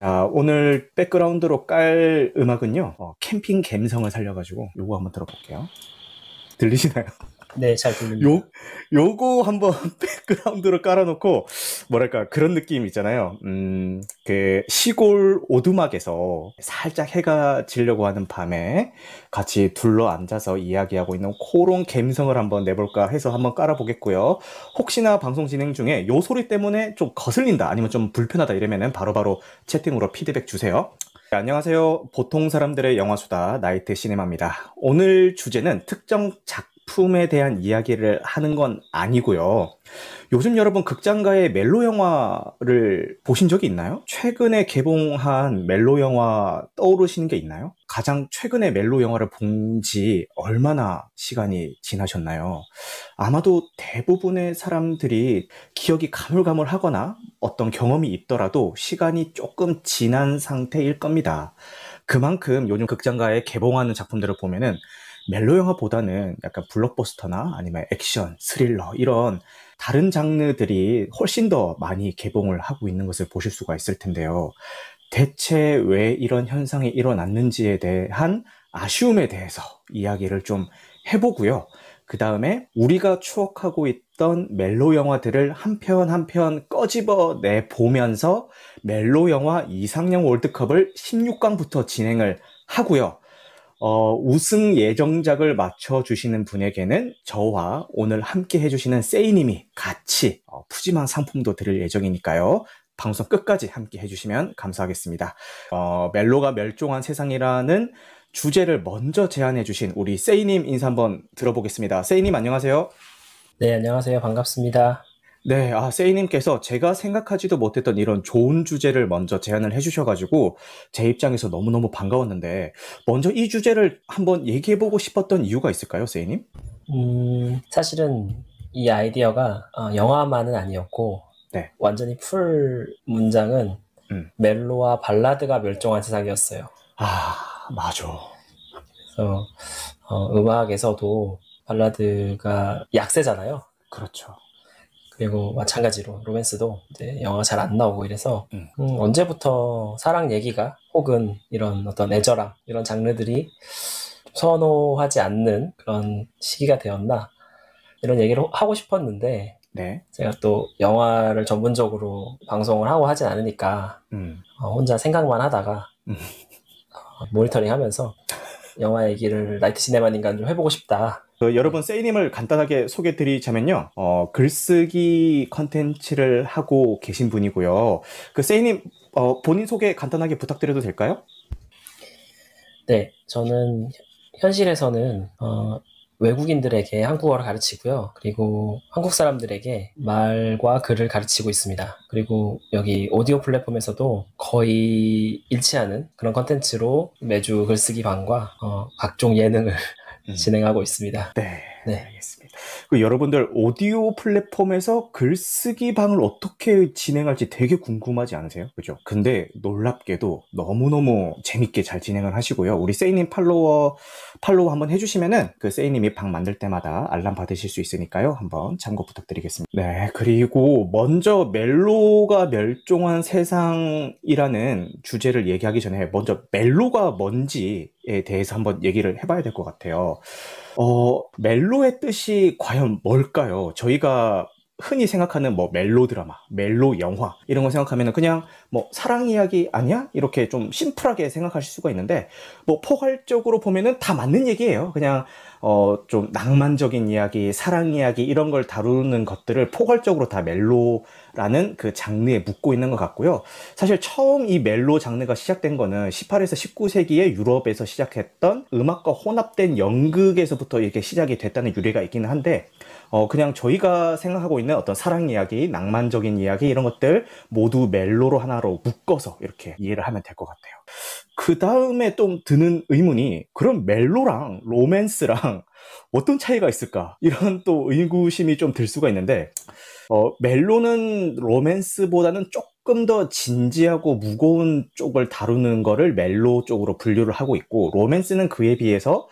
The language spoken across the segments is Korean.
자, 오늘 백그라운드로 깔 음악은요, 어, 캠핑 감성을 살려가지고 요거 한번 들어볼게요. 들리시나요? 네, 잘 들립니다. 요, 요거 한번 백그라운드로 깔아놓고, 뭐랄까, 그런 느낌 있잖아요. 음, 그, 시골 오두막에서 살짝 해가 지려고 하는 밤에 같이 둘러 앉아서 이야기하고 있는 그런 감성을 한번 내볼까 해서 한번 깔아보겠고요. 혹시나 방송 진행 중에 요 소리 때문에 좀 거슬린다, 아니면 좀 불편하다 이러면은 바로바로 채팅으로 피드백 주세요. 네, 안녕하세요. 보통 사람들의 영화수다 나이트 시네마입니다. 오늘 주제는 특정 작 품에 대한 이야기를 하는 건 아니고요. 요즘 여러분 극장가의 멜로 영화를 보신 적이 있나요? 최근에 개봉한 멜로 영화 떠오르시는 게 있나요? 가장 최근에 멜로 영화를 본 지 얼마나 시간이 지나셨나요? 아마도 대부분의 사람들이 기억이 가물가물하거나 어떤 경험이 있더라도 시간이 조금 지난 상태일 겁니다. 그만큼 요즘 극장가에 개봉하는 작품들을 보면은 멜로 영화보다는 약간 블록버스터나 아니면 액션, 스릴러 이런 다른 장르들이 훨씬 더 많이 개봉을 하고 있는 것을 보실 수가 있을 텐데요. 대체 왜 이런 현상이 일어났는지에 대한 아쉬움에 대해서 이야기를 좀 해보고요. 그 다음에 우리가 추억하고 있던 멜로 영화들을 한 편 한 편 꺼집어 내 보면서 멜로 영화 이상형 월드컵을 16강부터 진행을 하고요. 어, 우승 예정작을 맞춰주시는 분에게는 저와 오늘 함께 해주시는 세이님이 같이 어, 푸짐한 상품도 드릴 예정이니까요. 방송 끝까지 함께 해주시면 감사하겠습니다. 어, 멜로가 멸종한 세상이라는 주제를 먼저 제안해주신 우리 세이님 인사 한번 들어보겠습니다. 세이님 안녕하세요. 네, 안녕하세요. 반갑습니다. 네, 아, 세이님께서 제가 생각하지도 못했던 이런 좋은 주제를 먼저 제안을 해 주셔 가지고 제 입장에서 너무너무 반가웠는데 먼저 이 주제를 한번 얘기해 보고 싶었던 이유가 있을까요, 세이님? 음, 사실은 이 아이디어가 어, 영화만은 아니었고 네. 완전히 풀 문장은 음. 멜로와 발라드가 멸종한 세상이었어요. 아, 맞아. 그래서 어, 음악에서도 발라드가 약세잖아요. 그렇죠. 그리고 마찬가지로 로맨스도 이제 영화가 잘 안 나오고 이래서 음. 음, 언제부터 사랑 얘기가 혹은 이런 어떤 애절함 이런 장르들이 선호하지 않는 그런 시기가 되었나 이런 얘기를 하고 싶었는데 네. 제가 또 영화를 전문적으로 방송을 하고 하진 않으니까 음. 어, 혼자 생각만 하다가 음. 어, 모니터링 하면서 영화 얘기를 나이트 시네마인간 좀 해보고 싶다 그 여러분 세이님을 간단하게 소개 드리자면요. 어, 글쓰기 컨텐츠를 하고 계신 분이고요. 그 세이님 어, 본인 소개 간단하게 부탁드려도 될까요? 네, 저는 현실에서는 어, 외국인들에게 한국어를 가르치고요. 그리고 한국 사람들에게 말과 글을 가르치고 있습니다. 그리고 여기 오디오 플랫폼에서도 거의 일치하는 그런 컨텐츠로 매주 글쓰기 방과 어, 각종 예능을 음. 진행하고 있습니다. 네. 네. 알겠습니다. 그 여러분들 오디오 플랫폼에서 글쓰기 방을 어떻게 진행할지 되게 궁금하지 않으세요? 그죠? 근데 놀랍게도 너무너무 재밌게 잘 진행을 하시고요. 우리 세이님 팔로워, 팔로우 한번 해주시면은 그 세이님이 방 만들 때마다 알람 받으실 수 있으니까요. 한번 참고 부탁드리겠습니다. 네. 그리고 먼저 멜로가 멸종한 세상이라는 주제를 얘기하기 전에 먼저 멜로가 뭔지 에 대해서 한번 얘기를 해봐야 될 것 같아요. 어, 멜로의 뜻이 과연 뭘까요? 저희가 흔히 생각하는 뭐 멜로 드라마, 멜로 영화 이런 거 생각하면은 그냥 뭐 사랑 이야기 아니야? 이렇게 좀 심플하게 생각하실 수가 있는데 뭐 포괄적으로 보면은 다 맞는 얘기예요. 그냥 어 좀 낭만적인 이야기, 사랑 이야기 이런 걸 다루는 것들을 포괄적으로 다 멜로라는 그 장르에 묻고 있는 것 같고요. 사실 처음 이 멜로 장르가 시작된 거는 18에서 19세기에 유럽에서 시작했던 음악과 혼합된 연극에서부터 이렇게 시작이 됐다는 유래가 있기는 한데 어, 그냥 저희가 생각하고 있는 어떤 사랑 이야기, 낭만적인 이야기, 이런 것들 모두 멜로로 하나로 묶어서 이렇게 이해를 하면 될 것 같아요. 그 다음에 좀 드는 의문이, 그럼 멜로랑 로맨스랑 어떤 차이가 있을까? 이런 또 의구심이 좀 들 수가 있는데, 어, 멜로는 로맨스보다는 조금 더 진지하고 무거운 쪽을 다루는 거를 멜로 쪽으로 분류를 하고 있고, 로맨스는 그에 비해서 뭐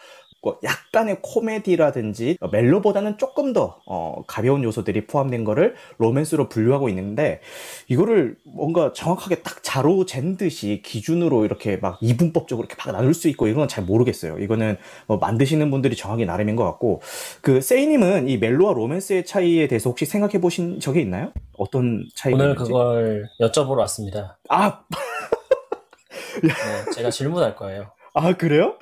약간의 코미디라든지 어, 멜로보다는 조금 더 어, 가벼운 요소들이 포함된 거를 로맨스로 분류하고 있는데 이거를 뭔가 정확하게 딱 자로 잰 듯이 기준으로 이렇게 막 이분법적으로 이렇게 막 나눌 수 있고 이런 건 잘 모르겠어요. 이거는 뭐 만드시는 분들이 정하기 나름인 것 같고 그 세이님은 이 멜로와 로맨스의 차이에 대해서 혹시 생각해 보신 적이 있나요? 어떤 차이가 오늘 있는지? 그걸 여쭤보러 왔습니다. 아, 네, 제가 질문할 거예요. 아 그래요?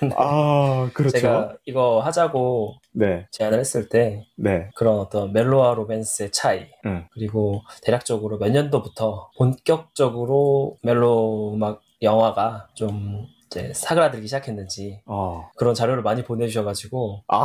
아 그렇죠. 제가 이거 하자고 네, 제안을 했을 때 네, 그런 어떤 멜로와 로맨스의 차이 응. 그리고 대략적으로 몇 년도부터 본격적으로 멜로 음악 영화가 좀 이제 사그라들기 시작했는지 어, 그런 자료를 많이 보내주셔가지고 아,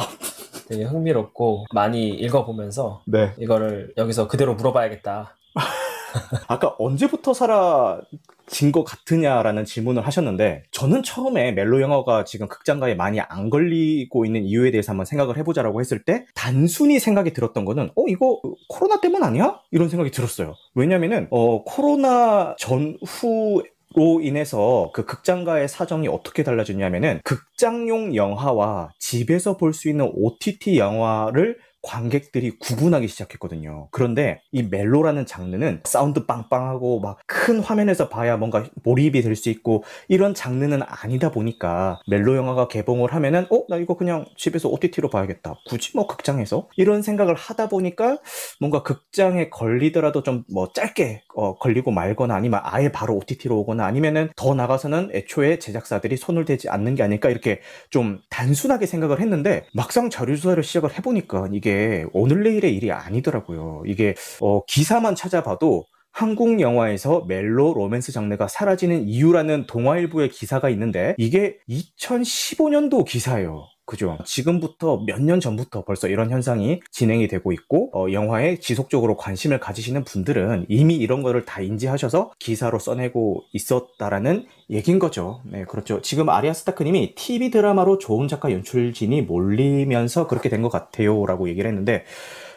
되게 흥미롭고 많이 읽어보면서 네. 이거를 여기서 그대로 물어봐야겠다. 아까 언제부터 사라 진 것 같으냐라는 질문을 하셨는데 저는 처음에 멜로 영화가 지금 극장가에 많이 안 걸리고 있는 이유에 대해서 한번 생각을 해보자라고 했을 때 단순히 생각이 들었던 거는 어 이거 코로나 때문 아니야? 이런 생각이 들었어요. 왜냐면은 어 코로나 전후 로 인해서 그 극장가의 사정이 어떻게 달라졌냐면은 극장용 영화와 집에서 볼 수 있는 OTT 영화를 관객들이 구분하기 시작했거든요. 그런데 이 멜로라는 장르는 사운드 빵빵하고 막 큰 화면에서 봐야 뭔가 몰입이 될 수 있고 이런 장르는 아니다 보니까 멜로 영화가 개봉을 하면은 어? 나 이거 그냥 집에서 OTT로 봐야겠다. 굳이 뭐 극장에서? 이런 생각을 하다 보니까 뭔가 극장에 걸리더라도 좀 뭐 짧게 어, 걸리고 말거나 아니면 아예 바로 OTT로 오거나 아니면은 더 나가서는 애초에 제작사들이 손을 대지 않는 게 아닐까 이렇게 좀 단순하게 생각을 했는데 막상 자료조사를 시작을 해보니까 이게 오늘 내일의 일이 아니더라고요. 이게 어, 기사만 찾아봐도 한국 영화에서 멜로 로맨스 장르가 사라지는 이유라는 동아일보의 기사가 있는데 이게 2015년도 기사예요. 그죠? 지금부터 몇 년 전부터 벌써 이런 현상이 진행이 되고 있고 어, 영화에 지속적으로 관심을 가지시는 분들은 이미 이런 거를 다 인지하셔서 기사로 써내고 있었다라는 얘긴 거죠. 네, 그렇죠. 지금 아리아 스타크님이 TV 드라마로 좋은 작가 연출진이 몰리면서 그렇게 된 것 같아요라고 얘기를 했는데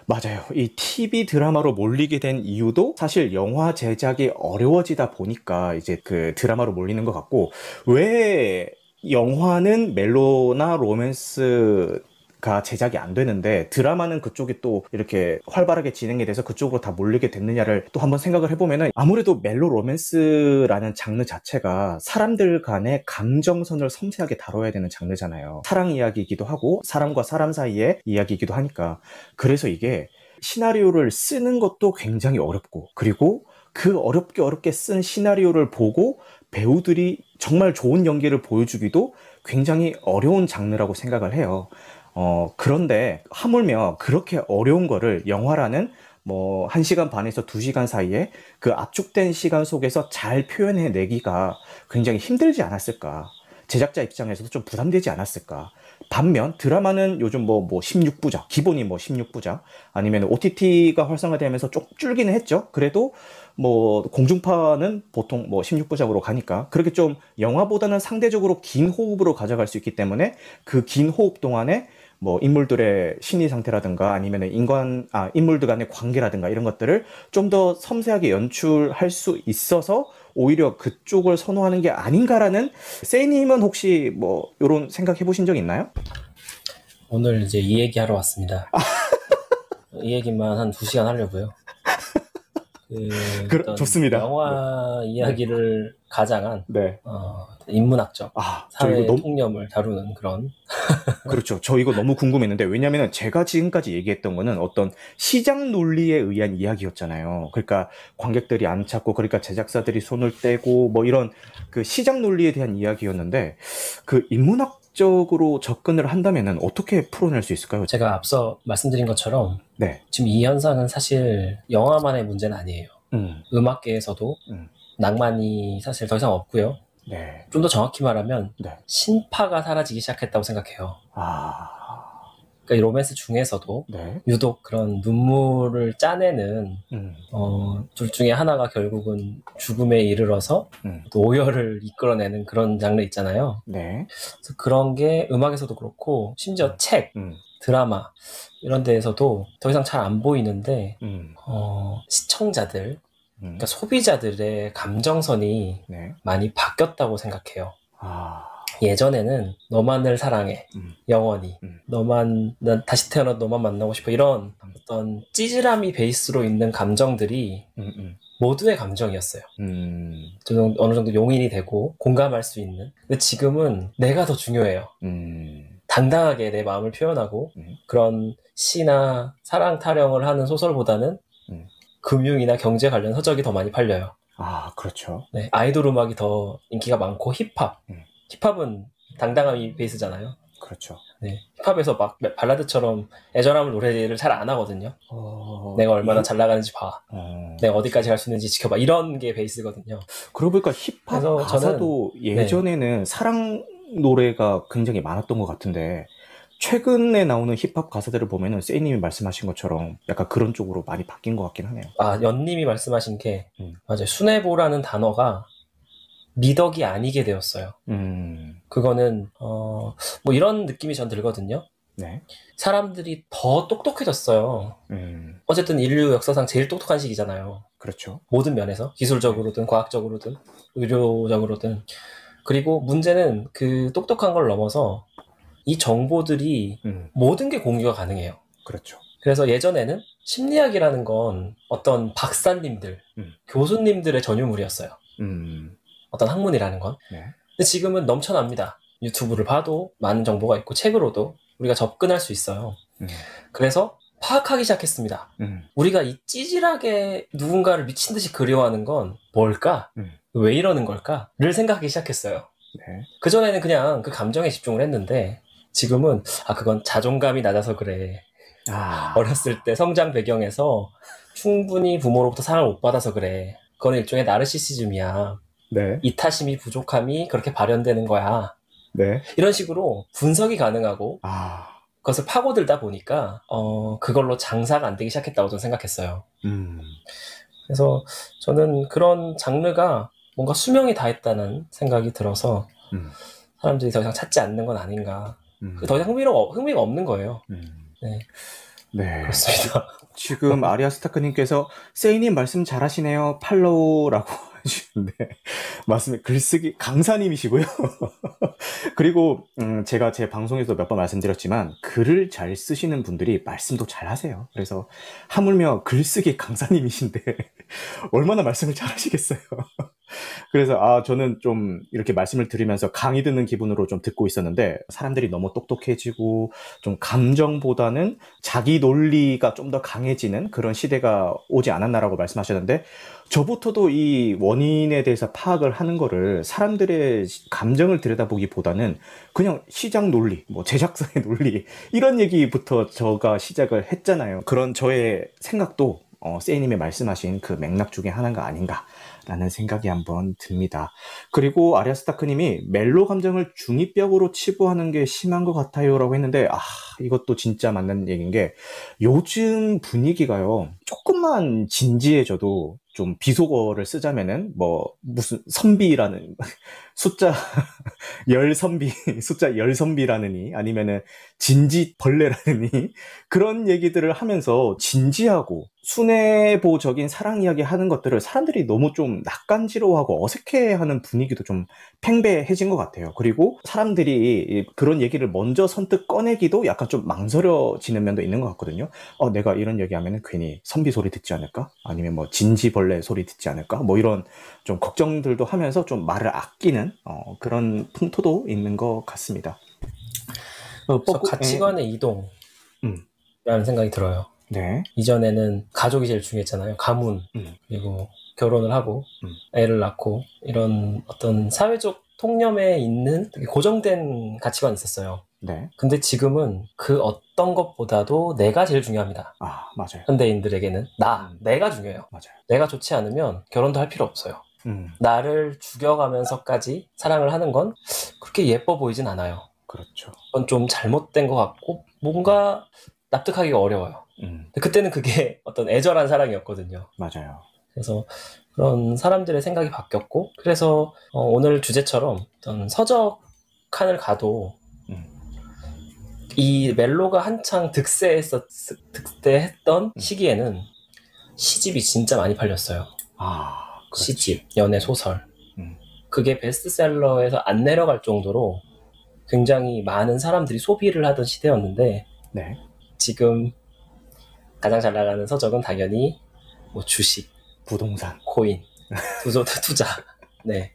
맞아요. 이 TV 드라마로 몰리게 된 이유도 사실 영화 제작이 어려워지다 보니까 이제 그 드라마로 몰리는 것 같고 왜 영화는 멜로나 로맨스 가 제작이 안 되는데 드라마는 그쪽이 또 이렇게 활발하게 진행이 돼서 그쪽으로 다 몰리게 됐느냐를 또 한번 생각을 해보면은 아무래도 멜로 로맨스라는 장르 자체가 사람들 간의 감정선을 섬세하게 다뤄야 되는 장르잖아요. 사랑 이야기이기도 하고 사람과 사람 사이의 이야기이기도 하니까 그래서 이게 시나리오를 쓰는 것도 굉장히 어렵고 그리고 그 어렵게 어렵게 쓴 시나리오를 보고 배우들이 정말 좋은 연기를 보여주기도 굉장히 어려운 장르라고 생각을 해요. 어, 그런데 하물며 그렇게 어려운 거를 영화라는 뭐, 1시간 반에서 2시간 사이에 그 압축된 시간 속에서 잘 표현해 내기가 굉장히 힘들지 않았을까. 제작자 입장에서도 좀 부담되지 않았을까. 반면 드라마는 요즘 뭐, 뭐 16부작, 기본이 뭐 16부작, 아니면 OTT가 활성화되면서 좀 줄기는 했죠. 그래도 뭐 공중파는 보통 뭐 16부작으로 가니까 그렇게 좀 영화보다는 상대적으로 긴 호흡으로 가져갈 수 있기 때문에 그 긴 호흡 동안에 뭐 인물들의 심리 상태라든가 아니면 인간 아 인물들 간의 관계라든가 이런 것들을 좀 더 섬세하게 연출할 수 있어서 오히려 그쪽을 선호하는 게 아닌가라는 세이님은 혹시 뭐 이런 생각해 보신 적 있나요? 오늘 이제 이 얘기 하러 왔습니다. 이 얘기만 한 두 시간 하려고요. 그 좋습니다. 영화 이야기를 가장한 네. 어, 인문학적 아, 저 사회 이거 너무 통념을 다루는 그런 그렇죠. 저 이거 너무 궁금했는데, 왜냐면은 제가 지금까지 얘기했던 거는 어떤 시장 논리에 의한 이야기였잖아요. 그러니까 관객들이 안 찾고, 그러니까 제작사들이 손을 떼고, 뭐 이런 그 시장 논리에 대한 이야기였는데, 그 인문학 적으로 접근을 한다면은 어떻게 풀어낼 수 있을까요? 제가 앞서 말씀드린 것처럼 네. 지금 이 현상은 사실 영화만의 문제는 아니에요. 음, 음악계에서도 음. 낭만이 사실 더 이상 없고요. 네. 좀 더 정확히 말하면 네. 신파가 사라지기 시작했다고 생각해요. 아, 그러니까 이 로맨스 중에서도 네. 유독 그런 눈물을 짜내는 음, 어, 둘 중에 하나가 결국은 죽음에 이르러서 음. 또 오열을 이끌어내는 그런 장르 있잖아요. 네. 그래서 그런 게 음악에서도 그렇고 심지어 책, 음, 드라마 이런 데에서도 더 이상 잘 안 보이는데 음, 어, 시청자들, 음. 그러니까 소비자들의 감정선이 네. 많이 바뀌었다고 생각해요. 아, 예전에는 너만을 사랑해 음. 영원히 음. 너만 난 다시 태어나 너만 만나고 싶어 이런 어떤 찌질함이 베이스로 있는 감정들이 음, 음. 모두의 감정이었어요. 음, 좀 어느 정도 용인이 되고 공감할 수 있는. 근데 지금은 내가 더 중요해요. 음, 당당하게 내 마음을 표현하고 음. 그런 시나 사랑 타령을 하는 소설보다는 음. 금융이나 경제 관련 서적이 더 많이 팔려요. 아, 그렇죠. 네, 아이돌 음악이 더 인기가 많고 힙합. 음. 힙합은 당당함이 베이스잖아요. 그렇죠. 네, 힙합에서 막 발라드처럼 애절함을 노래를 잘 안 하거든요. 어, 내가 얼마나 이- 잘 나가는지 봐. 어, 내가 어디까지 갈 수 있는지 지켜봐. 이런 게 베이스거든요. 그러고 보니까 힙합 그래서 네. 가사도 예전에는 사랑 노래가 굉장히 많았던 것 같은데 최근에 나오는 힙합 가사들을 보면은 세이님이 말씀하신 것처럼 약간 그런 쪽으로 많이 바뀐 것 같긴 하네요. 아, 연님이 말씀하신 게, 음. 맞아요. 순애보라는 단어가 미덕이 아니게 되었어요. 음, 그거는, 어, 뭐 이런 느낌이 전 들거든요. 네. 사람들이 더 똑똑해졌어요. 음, 어쨌든 인류 역사상 제일 똑똑한 시기잖아요. 그렇죠. 모든 면에서. 기술적으로든, 과학적으로든, 의료적으로든. 그리고 문제는 그 똑똑한 걸 넘어서 이 정보들이 음, 모든 게 공유가 가능해요. 그렇죠. 그래서 예전에는 심리학이라는 건 어떤 박사님들, 음. 교수님들의 전유물이었어요. 음, 어떤 학문이라는 건. 네. 근데 지금은 넘쳐납니다. 유튜브를 봐도 많은 정보가 있고 책으로도 우리가 접근할 수 있어요. 음, 그래서 파악하기 시작했습니다. 음, 우리가 이 찌질하게 누군가를 미친 듯이 그리워하는 건 뭘까? 음. 왜 이러는 걸까?를 생각하기 시작했어요. 네. 그전에는 그냥 그 감정에 집중을 했는데 지금은 아 그건 자존감이 낮아서 그래. 아, 어렸을 때 성장 배경에서 충분히 부모로부터 사랑을 못 받아서 그래. 그건 일종의 나르시시즘이야. 네, 이타심이 부족함이 그렇게 발현되는 거야. 네. 이런 식으로 분석이 가능하고 아, 그것을 파고들다 보니까 어 그걸로 장사가 안 되기 시작했다고 저는 생각했어요. 음, 그래서 저는 그런 장르가 뭔가 수명이 다했다는 생각이 들어서 음, 사람들이 더 이상 찾지 않는 건 아닌가. 음, 더 이상 흥미가, 흥미가 없는 거예요. 음. 네. 네. 그렇습니다. 지금 아리아 스타크님께서 세이님 말씀 잘하시네요. 팔로우라고 하시는데 맞습니다. 글쓰기 강사님이시고요. 그리고 음, 제가 제 방송에서 몇 번 말씀드렸지만 글을 잘 쓰시는 분들이 말씀도 잘 하세요. 그래서 하물며 글쓰기 강사님이신데 얼마나 말씀을 잘 하시겠어요. 그래서 아 저는 좀 이렇게 말씀을 드리면서 강의 듣는 기분으로 좀 듣고 있었는데 사람들이 너무 똑똑해지고 좀 감정보다는 자기 논리가 좀 더 강해지는 그런 시대가 오지 않았나라고 말씀하셨는데 저부터도 이 원인에 대해서 파악을 하는 거를 사람들의 시- 감정을 들여다보기보다는 그냥 시장 논리, 뭐 제작사의 논리 이런 얘기부터 저가 시작을 했잖아요. 그런 저의 생각도 어, 세이님의 말씀하신 그 맥락 중에 하나가 아닌가라는 생각이 한번 듭니다. 그리고 아리아 스타크님이 멜로 감정을 중이병으로 치부하는 게 심한 것 같아요라고 했는데 아 이것도 진짜 맞는 얘기인 게 요즘 분위기가요 조금만 진지해져도 좀 비속어를 쓰자면은 뭐 무슨 선비라는 숫자 열 선비 숫자 열 선비라느니 아니면은 진지 벌레라느니 그런 얘기들을 하면서 진지하고 순애보적인 사랑 이야기 하는 것들을 사람들이 너무 좀 낯간지러워하고 어색해하는 분위기도 좀 팽배해진 것 같아요. 그리고 사람들이 이- 그런 얘기를 먼저 선뜻 꺼내기도 약간 좀 망설여지는 면도 있는 것 같거든요. 어, 내가 이런 얘기하면 괜히 선비 소리 듣지 않을까? 아니면 뭐 진지벌레 소리 듣지 않을까? 뭐 이런 좀 걱정들도 하면서 좀 말을 아끼는 어, 그런 풍토도 있는 것 같습니다. 어, 뻐꾸- 가치관의 이동. 음. 라는 생각이 들어요. 네. 이전에는 가족이 제일 중요했잖아요. 가문. 음. 그리고 결혼을 하고, 음. 애를 낳고, 이런 어떤 사회적 통념에 있는 되게 고정된 가치관이 있었어요. 네. 근데 지금은 그 어떤 것보다도 내가 제일 중요합니다. 아, 맞아요. 현대인들에게는. 나, 음. 내가 중요해요. 맞아요. 내가 좋지 않으면 결혼도 할 필요 없어요. 음, 나를 죽여가면서까지 사랑을 하는 건 그렇게 예뻐 보이진 않아요. 그렇죠. 그건 좀 잘못된 것 같고, 뭔가 납득하기가 어려워요. 음, 그때는 그게 어떤 애절한 사랑이었거든요. 맞아요. 그래서 그런 사람들의 생각이 바뀌었고, 그래서 어, 오늘 주제처럼 어떤 서적 칸을 가도 음. 이 멜로가 한창 득세했었, 득세했던 음. 시기에는 시집이 진짜 많이 팔렸어요. 아, 그렇지. 시집, 연애 소설. 음. 그게 베스트셀러에서 안 내려갈 정도로 굉장히 많은 사람들이 소비를 하던 시대였는데 네. 지금 가장 잘 나가는 서적은 당연히 뭐 주식, 부동산. 코인, 투자, 투자. 네.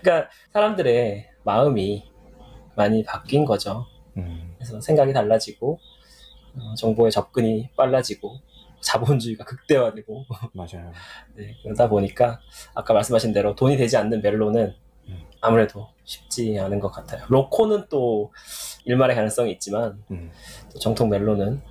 그러니까 사람들의 마음이 많이 바뀐 거죠. 음, 그래서 생각이 달라지고 어, 정보의 접근이 빨라지고 자본주의가 극대화되고 맞아요. 네, 그러다 보니까 아까 말씀하신 대로 돈이 되지 않는 멜로는 음. 아무래도 쉽지 않은 것 같아요. 로코는 또 일말의 가능성이 있지만 음, 또 정통 멜로는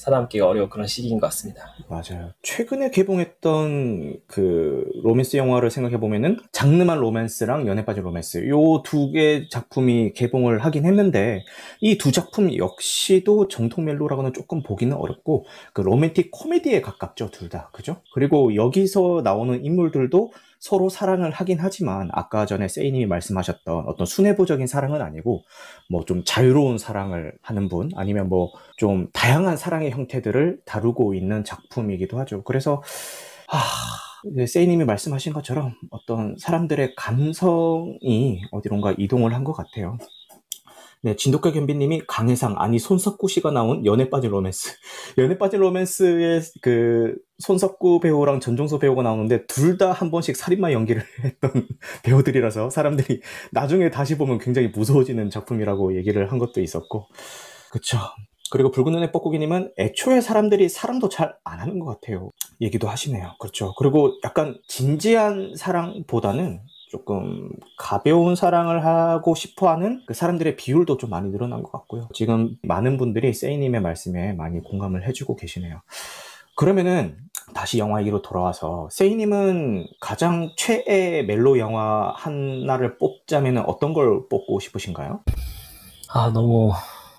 살아남기가 어려운 그런 시기인 것 같습니다. 맞아요. 최근에 개봉했던 그 로맨스 영화를 생각해 보면은 장르만 로맨스랑 연애 빠진 로맨스 요 두 개 작품이 개봉을 하긴 했는데 이 두 작품 역시도 정통 멜로라고는 조금 보기는 어렵고 그 로맨틱 코미디에 가깝죠 둘 다 그죠? 그리고 여기서 나오는 인물들도 서로 사랑을 하긴 하지만 아까 전에 세이님이 말씀하셨던 어떤 순애보적인 사랑은 아니고 뭐 좀 자유로운 사랑을 하는 분 아니면 뭐 좀 다양한 사랑의 형태들을 다루고 있는 작품이기도 하죠. 그래서 아, 세이님이 말씀하신 것처럼 어떤 사람들의 감성이 어디론가 이동을 한 것 같아요. 네, 진돗개 겸비님이 강혜상 아니 손석구 씨가 나온 연애 빠진 로맨스. 연애 빠진 로맨스의 그 손석구 배우랑 전종서 배우가 나오는데 둘 다 한 번씩 살인마 연기를 했던 배우들이라서 사람들이 나중에 다시 보면 굉장히 무서워지는 작품이라고 얘기를 한 것도 있었고. 그쵸. 그리고 붉은 눈의 뻐꾸기님은 애초에 사람들이 사랑도 잘 안 하는 것 같아요. 얘기도 하시네요. 그렇죠. 그리고 약간 진지한 사랑보다는 조금 가벼운 사랑을 하고 싶어 하는 그 사람들의 비율도 좀 많이 늘어난 것 같고요. 지금 많은 분들이 세이님의 말씀에 많이 공감을 해주고 계시네요. 그러면은 다시 영화 얘기로 돌아와서 세이님은 가장 최애 멜로 영화 하나를 뽑자면 어떤 걸 뽑고 싶으신가요? 아 너무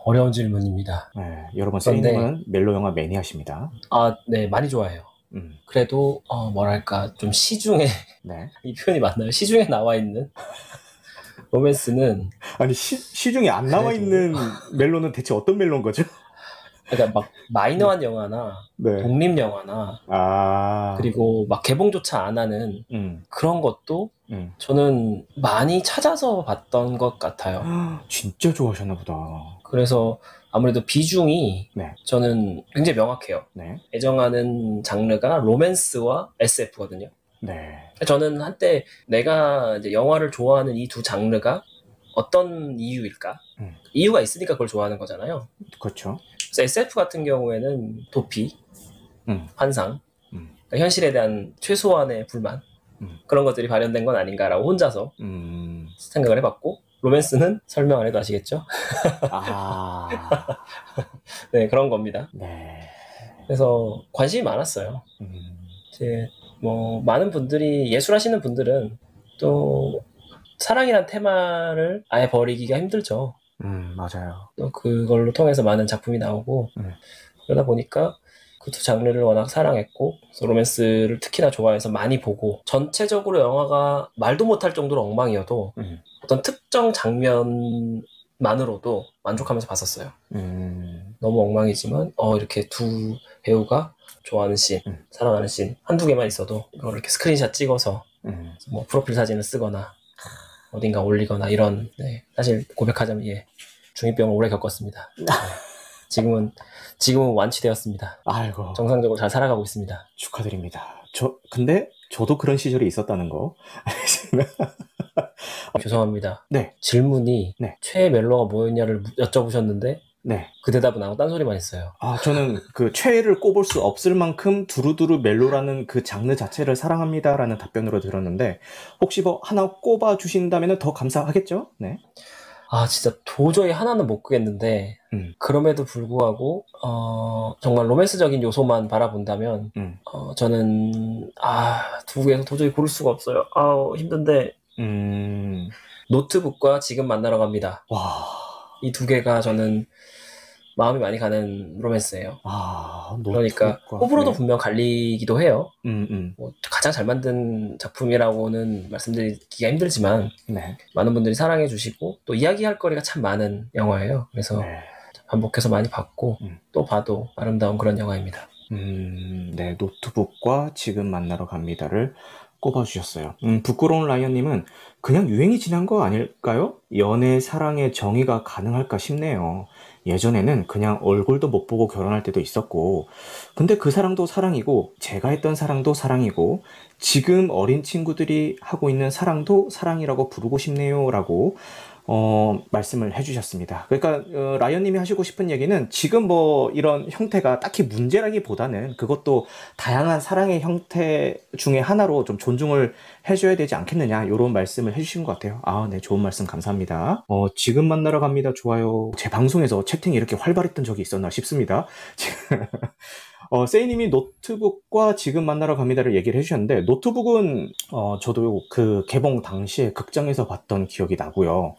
어려운 질문입니다. 네, 여러분 세이님은 멜로 영화 매니아십니다. 아 네 많이 좋아해요. 음, 그래도 어, 뭐랄까 좀 시중에 네. 이 표현이 맞나요? 시중에 나와 있는 로맨스는 아니 시, 시중에 안 나와 그래도- 있는 멜로는 대체 어떤 멜로인 거죠? 그러니까 막 마이너한 영화나 네. 독립 영화나 아. 그리고 막 개봉조차 안 하는 음, 그런 것도 음. 저는 많이 찾아서 봤던 것 같아요. 진짜 좋아하셨나 보다. 그래서 아무래도 비중이 네. 저는 굉장히 명확해요. 네. 애정하는 장르가 로맨스와 SF거든요. 네. 저는 한때 내가 이제 영화를 좋아하는 이 두 장르가 어떤 이유일까? 음. 이유가 있으니까 그걸 좋아하는 거잖아요. 그렇죠. 그래서 SF 같은 경우에는 도피, 음. 환상, 음. 그러니까 현실에 대한 최소한의 불만 음. 그런 것들이 발현된 건 아닌가라고 혼자서 음. 생각을 해봤고 로맨스는 설명 안 해도 아시겠죠? 아. 네 그런 겁니다. 네. 그래서 관심이 많았어요. 음. 이제 뭐 많은 분들이 예술하시는 분들은 또 사랑이란 테마를 아예 버리기가 힘들죠. 음, 맞아요. 또 그걸로 통해서 많은 작품이 나오고 음. 그러다 보니까 그 두 장르를 워낙 사랑했고 로맨스를 특히나 좋아해서 많이 보고 전체적으로 영화가 말도 못할 정도로 엉망이어도 음. 어떤 특정 장면만으로도 만족하면서 봤었어요. 음. 너무 엉망이지만 어 이렇게 두 배우가 좋아하는 씬, 음. 사랑하는 씬 한두 개만 있어도 이걸 이렇게 스크린샷 찍어서 음. 뭐 프로필 사진을 쓰거나 어딘가 올리거나 이런 네, 사실 고백하자면 예 중이병을 오래 겪었습니다. 네. 지금은 지금은 완치되었습니다. 아이고. 정상적으로 잘 살아가고 있습니다. 축하드립니다. 저, 근데 저도 그런 시절이 있었다는 거. 죄송합니다. 네. 질문이 네. 최애 멜로가 뭐였냐를 여쭤보셨는데 네. 그 대답은 아무 딴소리만 했어요. 아, 저는 그 최애를 꼽을 수 없을 만큼 두루두루 멜로라는 그 장르 자체를 사랑합니다라는 답변으로 들었는데, 혹시 뭐 하나 꼽아 주신다면 더 감사하겠죠? 네. 아 진짜 도저히 하나는 못 끄겠는데 음. 그럼에도 불구하고 어, 정말 로맨스적인 요소만 바라본다면 음. 어, 저는 아 두 개에서 도저히 고를 수가 없어요. 아우 힘든데 음, 노트북과 지금 만나러 갑니다. 와, 이 두 개가 저는 마음이 많이 가는 로맨스예요. 아, 그러니까 노트북과- 호불호도 네. 분명 갈리기도 해요. 음, 음, 뭐 가장 잘 만든 작품이라고는 말씀드리기가 힘들지만 네. 많은 분들이 사랑해 주시고 또 이야기할 거리가 참 많은 영화예요. 그래서 네. 반복해서 많이 봤고 음. 또 봐도 아름다운 그런 영화입니다. 음, 네, 노트북과 지금 만나러 갑니다를 꼽아주셨어요. 음, 부끄러운 라이언님은 그냥 유행이 지난 거 아닐까요? 연애, 사랑의 정의가 가능할까 싶네요. 예전에는 그냥 얼굴도 못 보고 결혼할 때도 있었고, 근데 그 사랑도 사랑이고, 제가 했던 사랑도 사랑이고, 지금 어린 친구들이 하고 있는 사랑도 사랑이라고 부르고 싶네요. 라고, 어, 말씀을 해주셨습니다. 그러니까, 어, 라이언님이 하시고 싶은 얘기는 지금 뭐 이런 형태가 딱히 문제라기보다는 그것도 다양한 사랑의 형태 중에 하나로 좀 존중을 해줘야 되지 않겠느냐, 이런 말씀을 해주신 것 같아요. 아, 네, 좋은 말씀 감사합니다. 어, 지금 만나러 갑니다. 좋아요. 제 방송에서 채팅이 이렇게 활발했던 적이 있었나 싶습니다. 어, 세이님이 노트북과 지금 만나러 갑니다를 얘기를 해주셨는데, 노트북은, 어, 저도 그 개봉 당시에 극장에서 봤던 기억이 나고요.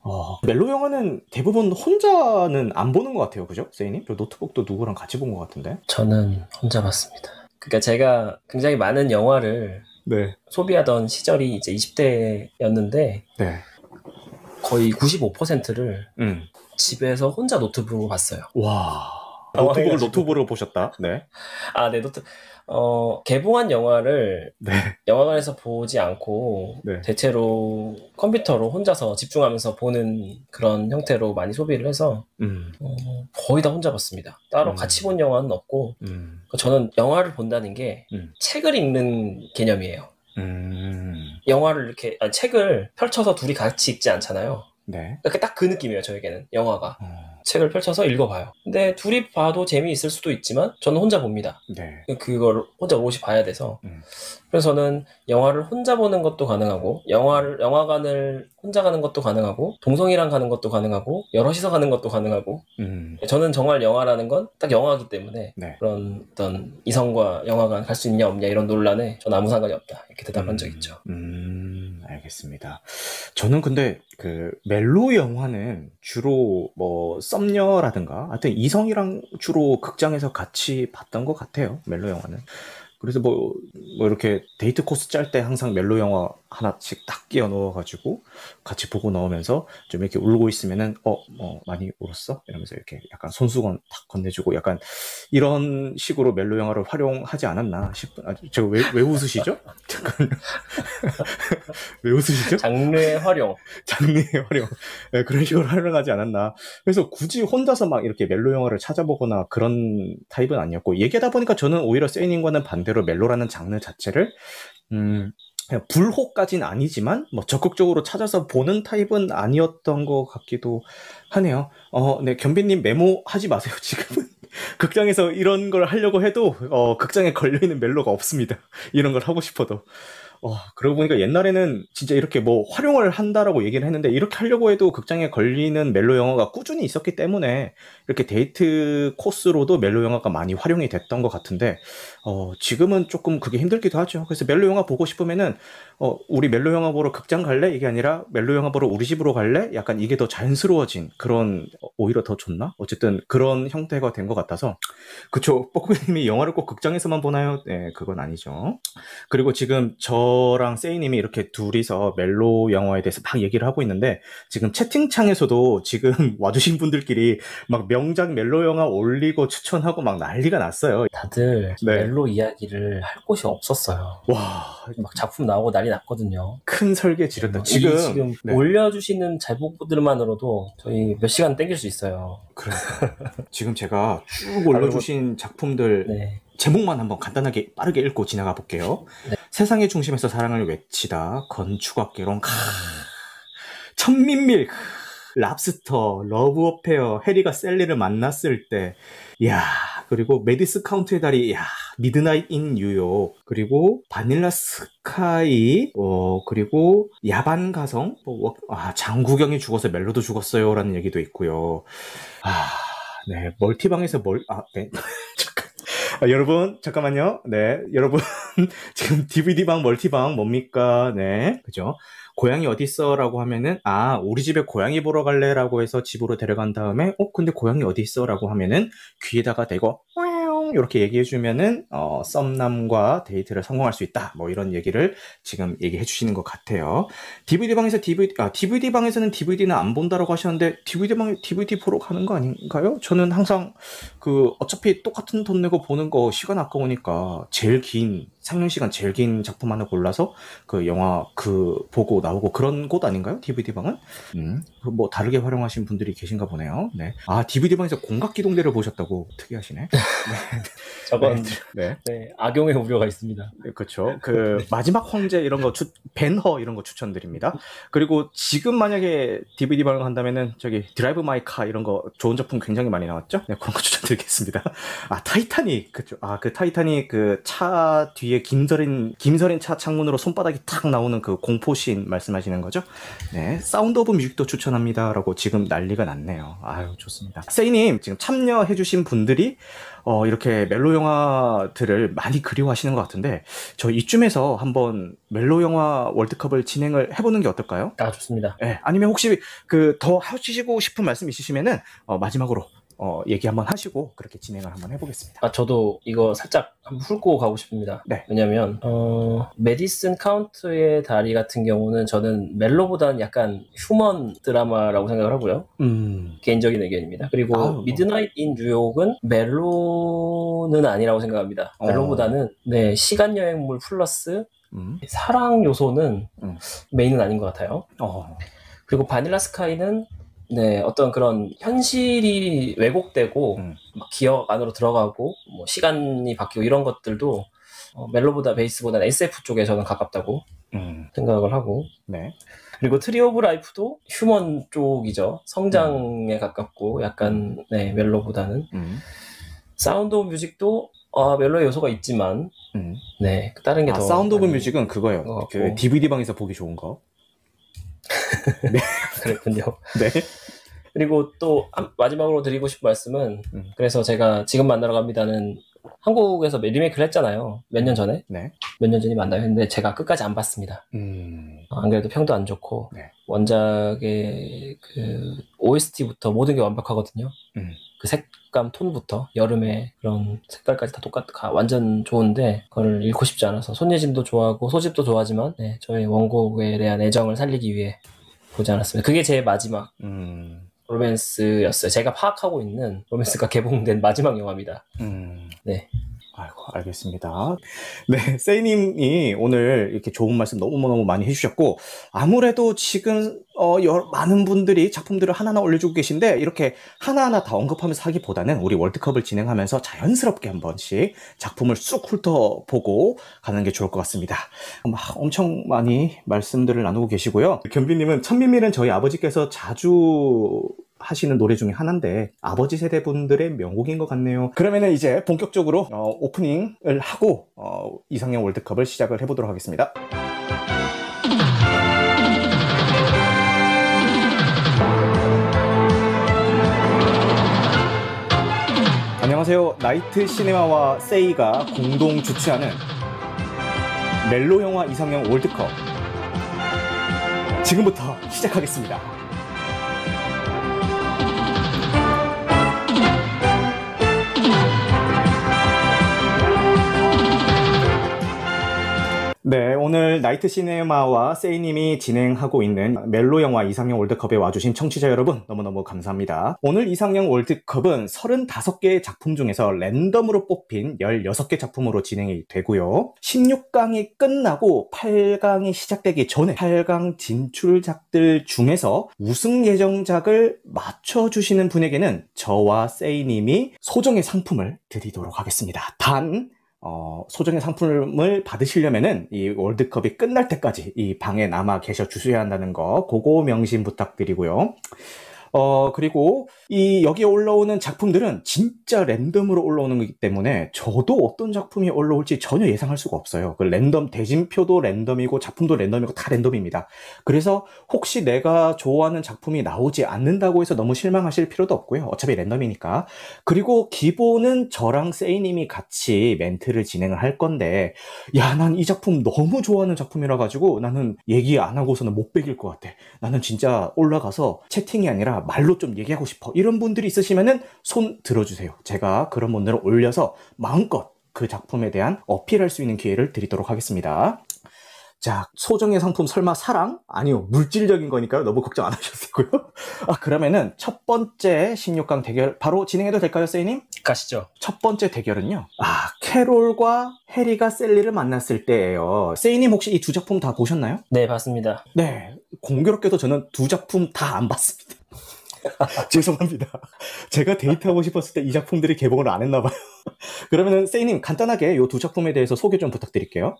어, 멜로 영화는 대부분 혼자는 안 보는 것 같아요. 그죠? 세이님? 저 노트북도 누구랑 같이 본 것 같은데? 저는 혼자 봤습니다. 그러니까 제가 굉장히 많은 영화를 네. 소비하던 시절이 이제 20대였는데, 네. 거의 95%를 음. 집에서 혼자 노트북으로 봤어요. 와. 노트북을 당황해가지고. 노트북으로 보셨다. 네. 아, 네, 노트, 어, 개봉한 영화를 네. 영화관에서 보지 않고 네. 대체로 컴퓨터로 혼자서 집중하면서 보는 그런 형태로 많이 소비를 해서 음. 어, 거의 다 혼자 봤습니다. 따로 음. 같이 본 영화는 없고 음. 저는 영화를 본다는 게 음. 책을 읽는 개념이에요. 음. 영화를 이렇게 아니, 책을 펼쳐서 둘이 같이 읽지 않잖아요. 네. 그러니까 딱 그 느낌이에요. 저에게는 영화가 어, 책을 펼쳐서 읽어봐요. 근데 둘이 봐도 재미있을 수도 있지만 저는 혼자 봅니다. 네. 그걸 혼자 오롯이 봐야 돼서 음. 그래서 저는 영화를 혼자 보는 것도 가능하고 영화를 영화관을 혼자 가는 것도 가능하고 동성이랑 가는 것도 가능하고 여럿이서 가는 것도 가능하고 음. 저는 정말 영화라는 건 딱 영화이기 때문에 네. 그런 어떤 이성과 영화관 갈 수 있냐 없냐 이런 논란에 전 아무 상관이 없다 이렇게 대답한 적 있죠. 음, 알겠습니다. 저는 근데 그 멜로 영화는 주로 뭐 썸녀라든가 하여튼 이성이랑 주로 극장에서 같이 봤던 것 같아요. 멜로 영화는. 그래서 뭐, 뭐 이렇게 데이트 코스 짤 때 항상 멜로 영화 하나씩 딱 끼워 넣어가지고 같이 보고 나오면서 좀 이렇게 울고 있으면은 어, 뭐 많이 울었어? 이러면서 이렇게 약간 손수건 탁 건네주고 약간 이런 식으로 멜로 영화를 활용하지 않았나 싶은, 아, 제가 왜, 왜 웃으시죠? 잠깐. 왜 웃으시죠? 장르의 활용. 장르의 활용. 네, 그런 식으로 활용하지 않았나. 그래서 굳이 혼자서 막 이렇게 멜로 영화를 찾아보거나 그런 타입은 아니었고, 얘기하다 보니까 저는 오히려 세이님과는 반대로 멜로라는 장르 자체를, 음, 불호까진 아니지만, 뭐 적극적으로 찾아서 보는 타입은 아니었던 것 같기도 하네요. 어, 네, 견비님 메모하지 마세요, 지금은. 극장에서 이런 걸 하려고 해도, 어, 극장에 걸려 있는 멜로가 없습니다. 이런 걸 하고 싶어도. 어, 그러고 보니까 옛날에는 진짜 이렇게 뭐 활용을 한다라고 얘기를 했는데 이렇게 하려고 해도 극장에 걸리는 멜로 영화가 꾸준히 있었기 때문에 이렇게 데이트 코스로도 멜로 영화가 많이 활용이 됐던 것 같은데 어, 지금은 조금 그게 힘들기도 하죠. 그래서 멜로 영화 보고 싶으면은 어, 우리 멜로 영화 보러 극장 갈래? 이게 아니라 멜로 영화 보러 우리 집으로 갈래? 약간 이게 더 자연스러워진 그런 어, 오히려 더 좋나? 어쨌든 그런 형태가 된 것 같아서 그쵸. 뻐꾸님이 영화를 꼭 극장에서만 보나요? 네, 그건 아니죠. 그리고 지금 저랑 세이님이 이렇게 둘이서 멜로 영화에 대해서 막 얘기를 하고 있는데 지금 채팅창에서도 지금 와주신 분들끼리 막 명작 멜로 영화 올리고 추천하고 막 난리가 났어요. 다들 네. 멜로 이야기를 할 곳이 없었어요. 와, 막 작품 나오고 난리 났거든요. 큰 설계 지른다. 이 지금 지금 네. 올려주시는 제목들만으로도 저희 몇 시간 땡길 수 있어요. 그러니까 지금 제가 쭉 올려주신 작품들 네. 제목만 한번 간단하게 빠르게 읽고 지나가 볼게요. 네. 세상의 중심에서 사랑을 외치다 건축학개론 크, 첨밀밀 크, 랍스터 러브 어페어 해리가 샐리를 만났을 때 야, 그리고 매디슨 카운티의 다리 야, 미드나잇 인 뉴욕 그리고 바닐라 스카이 어 그리고 야반가성 뭐, 워- 아 장국영이 죽어서 멜로도 죽었어요 라는 얘기도 있고요. 아, 네 멀티방에서 멀 아 네 잠깐 아, 여러분 잠깐만요. 네 여러분 지금 DVD방 멀티방 뭡니까? 네 그죠? 고양이 어딨어라고 하면은 아 우리 집에 고양이 보러 갈래라고 해서 집으로 데려간 다음에 어 근데 고양이 어디 있어라고 하면은 귀에다가 대고 안녕 이렇게 얘기해주면은 어, 썸남과 데이트를 성공할 수 있다. 뭐 이런 얘기를 지금 얘기해 주시는 것 같아요. DVD 방에서 DVD 아 DVD 방에서는 DVD는 안 본다라고 하셨는데 DVD 방에 DVD 보러 가는 거 아닌가요? 저는 항상 그 어차피 똑같은 돈 내고 보는 거 시간 아까우니까 제일 긴 상영 시간 제일 긴 작품 하나 골라서 그 영화 그 보고 나오고 그런 곳 아닌가요? DVD 방은? 음, 그뭐 다르게 활용하신 분들이 계신가 보네요. 네. 아 DVD 방에서 공각 기동대를 보셨다고 특이하시네. 저건 네. 네, 악용의 우려가 있습니다. 네, 그렇죠. 그 마지막 황제 이런 거 추, 벤허 이런 거 추천드립니다. 그리고 지금 만약에 DVD 방을 한다면은 저기 드라이브 마이 카 이런 거 좋은 작품 굉장히 많이 나왔죠. 네, 그런 거 추천드리겠습니다. 아 타이타닉 그죠. 아 그 타이타닉 그 차 뒤에 김서린 김서린 차 창문으로 손바닥이 탁 나오는 그 공포씬 말씀하시는 거죠. 네, 사운드 오브 뮤직도 추천합니다라고 지금 난리가 났네요. 아유 좋습니다. 세이님 지금 참여해주신 분들이 어, 이렇게 멜로 영화들을 많이 그리워하시는 것 같은데, 저 이쯤에서 한번 멜로 영화 월드컵을 진행을 해보는 게 어떨까요? 아, 좋습니다. 예, 아니면 혹시 그 더 하시고 싶은 말씀 있으시면은, 어, 마지막으로, 어, 얘기 한번 하시고, 그렇게 진행을 한번 해보겠습니다. 아, 저도 이거 살짝 한번 훑고 가고 싶습니다. 네. 왜냐면, 어, 매디슨 카운티의 다리 같은 경우는 저는 멜로보다는 약간 휴먼 드라마라고 생각을 하고요. 음, 개인적인 의견입니다. 그리고 뭐. 미드나잇 인 뉴욕은 멜로는 아니라고 생각합니다. 어. 멜로보다는 네 시간 여행물 플러스 음, 사랑 요소는 음. 메인은 아닌 것 같아요. 어, 그리고 바닐라 스카이는 네 어떤 그런 현실이 왜곡되고 음. 막 기억 안으로 들어가고 뭐 시간이 바뀌고 이런 것들도 어, 멜로보다 베이스보다는 SF 쪽에 저는 가깝다고 음, 생각을 하고 네. 그리고 트리 오브 라이프도 휴먼 쪽이죠. 성장에 가깝고 약간 네, 멜로보다는 음, 사운드 오브 뮤직도 아, 멜로의 요소가 있지만 음. 네 다른 게 아, 더 사운드 오브 뮤직은 그거예요. 것 같고. 그 DVD 방에서 보기 좋은 거. 그랬군요. 네. 그리고 또 한- 마지막으로 드리고 싶은 말씀은 음. 그래서 제가 지금 만나러 갑니다는 한국에서 리메이크를 했잖아요. 몇 년 전에 네. 몇 년 전이 만나요. 했는데 제가 끝까지 안 봤습니다. 음, 어, 안 그래도 평도 안 좋고 네. 원작의 그 OST부터 모든 게 완벽하거든요. 음. 그 색감 톤부터 여름의 그런 색깔까지 다 똑같 가 완전 좋은데 그걸 읽고 싶지 않아서 손예진도 좋아하고 소집도 좋아하지만 네, 저의 원곡에 대한 애정을 살리기 위해 보지 않았습니다. 그게 제 마지막 음, 로맨스였어요. 제가 파악하고 있는 로맨스가 개봉된 마지막 영화입니다. 음. 네. 아이고, 알겠습니다. 네, 세이님이 오늘 이렇게 좋은 말씀 너무너무 많이 해주셨고, 아무래도 지금, 어, 여러, 많은 분들이 작품들을 하나하나 올려주고 계신데, 이렇게 하나하나 다 언급하면서 하기보다는 우리 월드컵을 진행하면서 자연스럽게 한 번씩 작품을 쑥 훑어보고 가는 게 좋을 것 같습니다. 막 엄청 많이 말씀들을 나누고 계시고요. 견비님은 천미밀은 저희 아버지께서 자주 하시는 노래 중에 하나인데 아버지 세대 분들의 명곡인 것 같네요. 그러면은 이제 본격적으로 어, 오프닝을 하고 어, 이상형 월드컵을 시작을 해보도록 하겠습니다. 안녕하세요. 나이트 시네마와 세이가 공동 주최하는 멜로 영화 이상형 월드컵 지금부터 시작하겠습니다. 네, 오늘 나이트 시네마와 세이님이 진행하고 있는 멜로 영화 이상형 월드컵에 와주신 청취자 여러분 너무너무 감사합니다. 오늘 이상형 월드컵은 35개의 작품 중에서 랜덤으로 뽑힌 16개 작품으로 진행이 되고요. 16강이 끝나고 8강이 시작되기 전에 8강 진출작들 중에서 우승 예정작을 맞춰주시는 분에게는 저와 세이님이 소정의 상품을 드리도록 하겠습니다. 단 어, 소정의 상품을 받으시려면은 이 월드컵이 끝날 때까지 이 방에 남아 계셔 주셔야 한다는 거, 그거 명심 부탁드리고요. 어, 그리고 이 여기에 올라오는 작품들은 진짜 랜덤으로 올라오는 거기 때문에 저도 어떤 작품이 올라올지 전혀 예상할 수가 없어요. 그 랜덤 대진표도 랜덤이고 작품도 랜덤이고 다 랜덤입니다. 그래서 혹시 내가 좋아하는 작품이 나오지 않는다고 해서 너무 실망하실 필요도 없고요. 어차피 랜덤이니까. 그리고 기본은 저랑 세이님이 같이 멘트를 진행을 할 건데, 야, 난 이 작품 너무 좋아하는 작품이라 가지고 나는 얘기 안 하고서는 못 베길 것 같아. 나는 진짜 올라가서 채팅이 아니라 말로 좀 얘기하고 싶어. 이런 분들이 있으시면은 손 들어주세요. 제가 그런 분들을 올려서 마음껏 그 작품에 대한 어필할 수 있는 기회를 드리도록 하겠습니다. 자, 소정의 상품 설마 사랑? 아니요, 물질적인 거니까요. 너무 걱정 안 하셔도 되고요. 아, 그러면은 첫 번째 16강 대결 바로 진행해도 될까요, 세이님? 가시죠. 첫 번째 대결은요. 아, 캐롤과 해리가 셀리를 만났을 때예요. 세이님 혹시 이 두 작품 다 보셨나요? 네, 봤습니다. 네, 공교롭게도 저는 두 작품 다 안 봤습니다. 죄송합니다. 제가 데이트하고 싶었을 때 이 작품들이 개봉을 안 했나 봐요. 그러면은 세이님 간단하게 이 두 작품에 대해서 소개 좀 부탁드릴게요.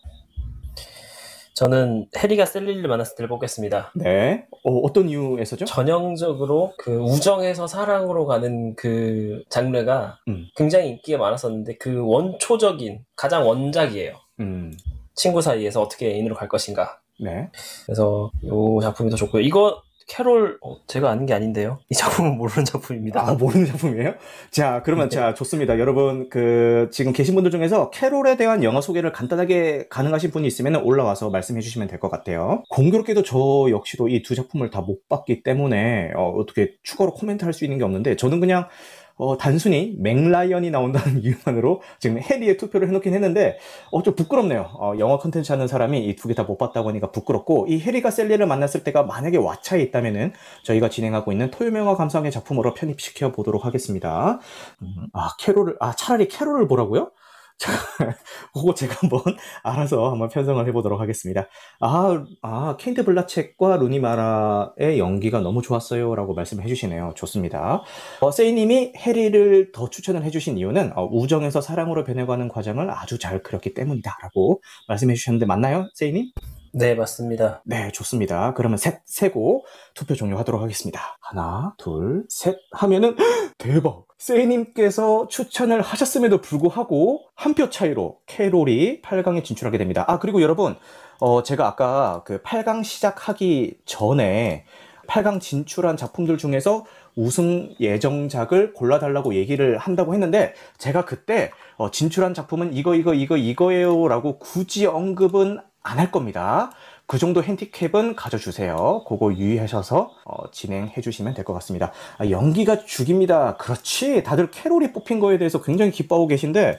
저는 해리가 셀리를 만났을 때를 뽑겠습니다. 네, 어, 떤 이유에서죠? 전형적으로 그 우정에서 사랑으로 가는 그 장르가 음. 굉장히 인기가 많았었는데 그 원초적인 가장 원작이에요. 음, 친구 사이에서 어떻게 애인으로 갈 것인가. 네. 그래서 이 작품이 더 좋고요. 이거 캐롤 어, 제가 아는 게 아닌데요. 이 작품은 모르는 작품입니다. 아, 모르는 작품이에요? 자, 그러면 네. 자, 좋습니다. 여러분, 그, 지금 계신 분들 중에서 캐롤에 대한 영화 소개를 간단하게 가능하신 분이 있으면 올라와서 말씀해 주시면 될 것 같아요. 공교롭게도 저 역시도 이 두 작품을 다 못 봤기 때문에, 어, 어떻게 추가로 코멘트 할 수 있는 게 없는데, 저는 그냥, 어, 단순히 멕 라이언이 나온다는 이유만으로 지금 해리에 투표를 해놓긴 했는데, 어, 좀 부끄럽네요. 어, 영화 컨텐츠 하는 사람이 이 두 개 다 못 봤다고 하니까 부끄럽고, 이 해리가 샐리를 만났을 때가 만약에 왓챠에 있다면은, 저희가 진행하고 있는 토요명화 감상의 작품으로 편입시켜 보도록 하겠습니다. 음, 아, 캐롤을, 아, 차라리 캐롤을 보라고요? 자, 그거 제가 한번 알아서 한번 편성을 해보도록 하겠습니다. 아, 아, 케이트 블란쳇과 루니 마라의 연기가 너무 좋았어요. 라고 말씀해 주시네요. 좋습니다. 어, 세이님이 해리를 더 추천을 해주신 이유는 어, 우정에서 사랑으로 변해가는 과정을 아주 잘 그렸기 때문이다. 라고 말씀해 주셨는데 맞나요? 세이님? 네, 맞습니다. 네, 좋습니다. 그러면 셋, 세고 투표 종료하도록 하겠습니다. 하나, 둘, 셋 하면은 대박! 세이님께서 추천을 하셨음에도 불구하고 한 표 차이로 캐롤이 8강에 진출하게 됩니다. 아, 그리고 여러분, 어, 제가 아까 그 8강 시작하기 전에 8강 진출한 작품들 중에서 우승 예정작을 골라달라고 얘기를 한다고 했는데 제가 그때 어, 진출한 작품은 이거 이거 이거 이거예요 라고 굳이 언급은 안 할 겁니다. 그 정도 핸디캡은 가져주세요. 그거 유의하셔서 어, 진행해 주시면 될 것 같습니다. 아, 연기가 죽입니다. 그렇지. 다들 캐롤이 뽑힌 거에 대해서 굉장히 기뻐하고 계신데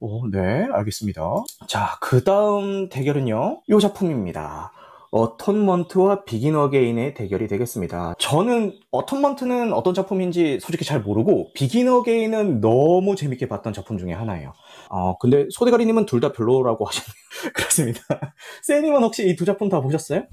오, 네, 알겠습니다. 자, 그 다음 대결은요. 이 작품입니다. 어톤먼트와 비긴 어게인의 대결이 되겠습니다. 저는 어톤먼트는 어떤 작품인지 솔직히 잘 모르고 비긴 어게인은 너무 재밌게 봤던 작품 중에 하나예요. 어, 근데 소대가리님은 둘 다 별로라고 하셨네요. 그렇습니다. 세님은 혹시 이 두 작품 다 보셨어요?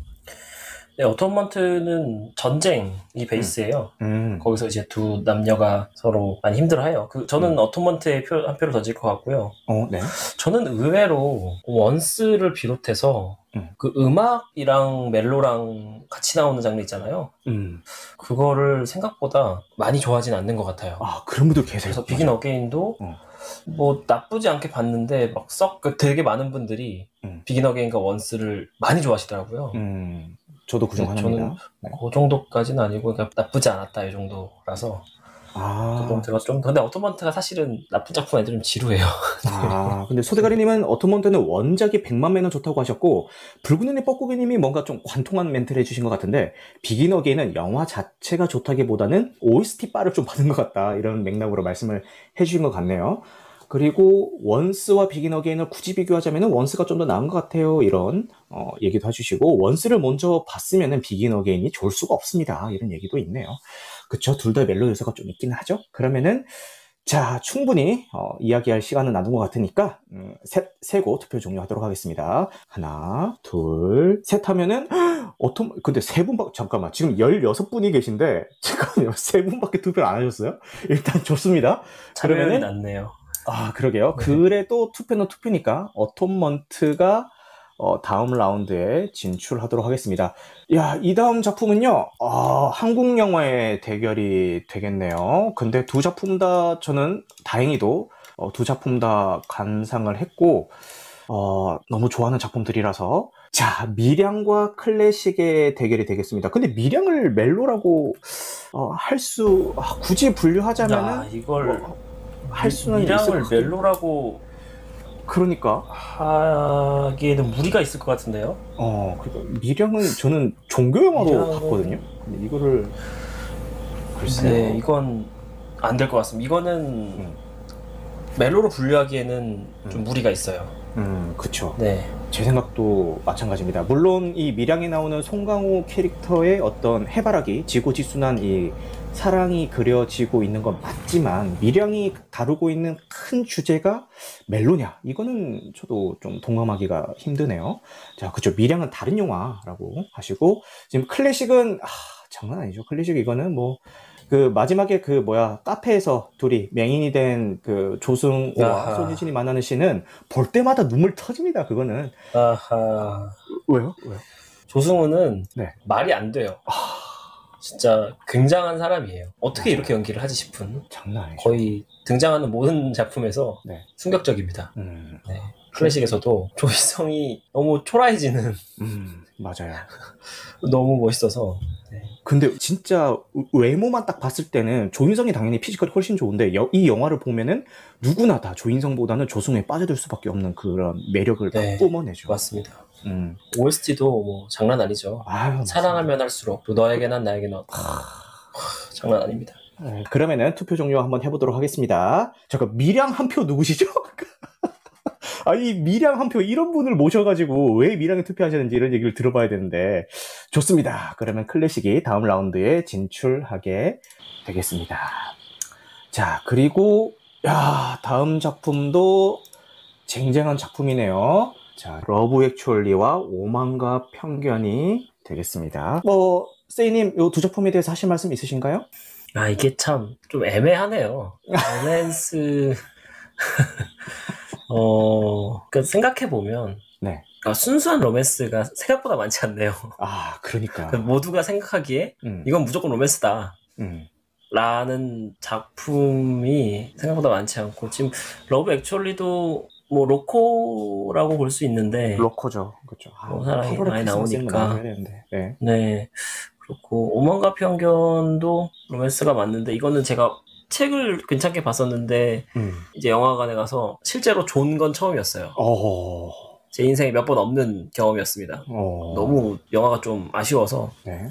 네, 어톤먼트는 전쟁이 베이스예요. 음, 거기서 이제 두 남녀가 서로 많이 힘들어해요. 그 저는 음. 어톤먼트에 표, 한 표를 던질 것 같고요. 어, 네. 저는 의외로 원스를 비롯해서 음. 그 음악이랑 멜로랑 같이 나오는 장르 있잖아요. 음, 그거를 생각보다 많이 좋아하진 않는 것 같아요. 아, 그런 분들 계세요. 그래서 비긴 어게인도 어. 뭐 나쁘지 않게 봤는데 막 썩 되게 많은 분들이 음. 비긴 어게인과 원스를 많이 좋아하시더라고요. 음, 저도 그중 네, 하나입니다. 저는 네. 그 정도까지는 아니고 그러니까 나쁘지 않았다 이 정도라서 아, 어톤먼트가 좀 근데 어톤먼트가 사실은 나쁜 작품 애들은 지루해요. 아, 근데 소대가리님은 어톤먼트는 원작이 100만 배는 좋다고 하셨고, 붉은 눈의 뻐꾸기님이 뭔가 좀 관통한 멘트를 해주신 것 같은데, 비긴 어게인은 영화 자체가 좋다기보다는 OST 빨을 좀 받은 것 같다, 이런 맥락으로 말씀을 해주신 것 같네요. 그리고 원스와 비긴 어게인을 굳이 비교하자면 원스가 좀 더 나은 것 같아요. 이런 어, 얘기도 해주시고 원스를 먼저 봤으면 비긴 어게인이 좋을 수가 없습니다. 이런 얘기도 있네요. 그쵸? 둘 다 멜로 요소가 좀 있긴 하죠. 그러면은 자 충분히 어, 이야기할 시간은 나눈 것 같으니까 음, 셋 세고 투표 종료하도록 하겠습니다. 하나, 둘, 셋 하면은 어떤 근데 세 분밖에 잠깐만 지금 16분이 계신데 잠깐만요. 세 분밖에 투표를 안 하셨어요? 일단 좋습니다. 그러면은- 낮네요. 아, 그러게요. 네. 그래도 투표는 투표니까 어톤먼트가 어, 다음 라운드에 진출하도록 하겠습니다. 야, 이 다음 작품은요, 아, 한국 영화의 대결이 되겠네요. 근데 두 작품 다 저는 다행히도 어, 두 작품 다 감상을 했고, 어, 너무 좋아하는 작품들이라서. 자, 미량과 클래식의 대결이 되겠습니다. 근데 미량을 멜로라고 어, 할 수, 아, 굳이 분류하자면은 아, 이걸 할 수는 있을 미량을 것 같긴- 멜로라고 그러니까 하기에는 무리가 있을 것 같은데요. 어 그러니까 미량은 저는 종교 영화로 미량은- 봤거든요. 근데 이거를 글쎄요. 네, 이건 안 될 것 같습니다. 이거는 음. 멜로로 분류하기에는 좀 음. 무리가 있어요. 음, 그쵸. 네, 제 생각도 마찬가지입니다. 물론 이 밀양에 나오는 송강호 캐릭터의 어떤 해바라기, 지고지순한 이 사랑이 그려지고 있는 건 맞지만 밀양이 다루고 있는 큰 주제가 멜로냐? 이거는 저도 좀 동감하기가 힘드네요. 자, 그쵸. 밀양은 다른 영화라고 하시고 지금 클래식은 아, 장난 아니죠. 클래식 이거는 뭐 그 마지막에 그 뭐야 카페에서 둘이 맹인이 된 그 조승우와 아하. 손예진이 만나는 씬은 볼 때마다 눈물 터집니다. 그거는 아하. 왜요? 왜요? 조승우는 네. 말이 안 돼요. 아, 진짜 굉장한 사람이에요. 어떻게. 이렇게 연기를 하지 싶은 장난 아니죠. 거의 등장하는 모든 작품에서 네. 충격적입니다. 음, 네. 클래식에서도 조이성이 너무 초라해지는 음, 맞아요. 너무 멋있어서 근데 진짜 외모만 딱 봤을 때는 조인성이 당연히 피지컬이 훨씬 좋은데 여- 이 영화를 보면은 누구나 다 조인성보다는 조승우에 빠져들 수밖에 없는 그런 매력을 다 네. 뿜어내죠. 맞습니다. 음. OST도 뭐 장난 아니죠. 아유, 사랑하면 할수록 또 너에게 난 나에게 넌 장난 아닙니다. 네, 그러면은 투표 종료 한번 해보도록 하겠습니다. 잠깐 밀양 한 표 누구시죠? 아이 밀양 한 표 이런 분을 모셔가지고 왜 밀양에 투표하셨는지 이런 얘기를 들어봐야 되는데 좋습니다. 그러면 클래식이 다음 라운드에 진출하게 되겠습니다. 자 그리고 야 다음 작품도 쟁쟁한 작품이네요. 자 러브 액츄얼리와 오만과 편견이 되겠습니다. 뭐 세이님 이 두 작품에 대해서 하실 말씀 있으신가요? 아 이게 참 좀 애매하네요. 로맨스 어 그러니까 생각해 보면 네. 순수한 로맨스가 생각보다 많지 않네요. 아, 그러니까. 그러니까 모두가 생각하기에 음, 이건 무조건 로맨스다. 음, 라는 작품이 생각보다 많지 않고 지금 러브 액츄얼리도 뭐 로코라고 볼 수 있는데 로코죠. 그렇죠. 뭐 사람이 많이 나오니까. 네. 네 그렇고 오만과 편견도 로맨스가 맞는데 이거는 제가 책을 괜찮게 봤었는데 음. 이제 영화관에 가서 실제로 존 건 처음이었어요. 어. 제 인생에 몇 번 없는 경험이었습니다. 어. 너무 영화가 좀 아쉬워서 네.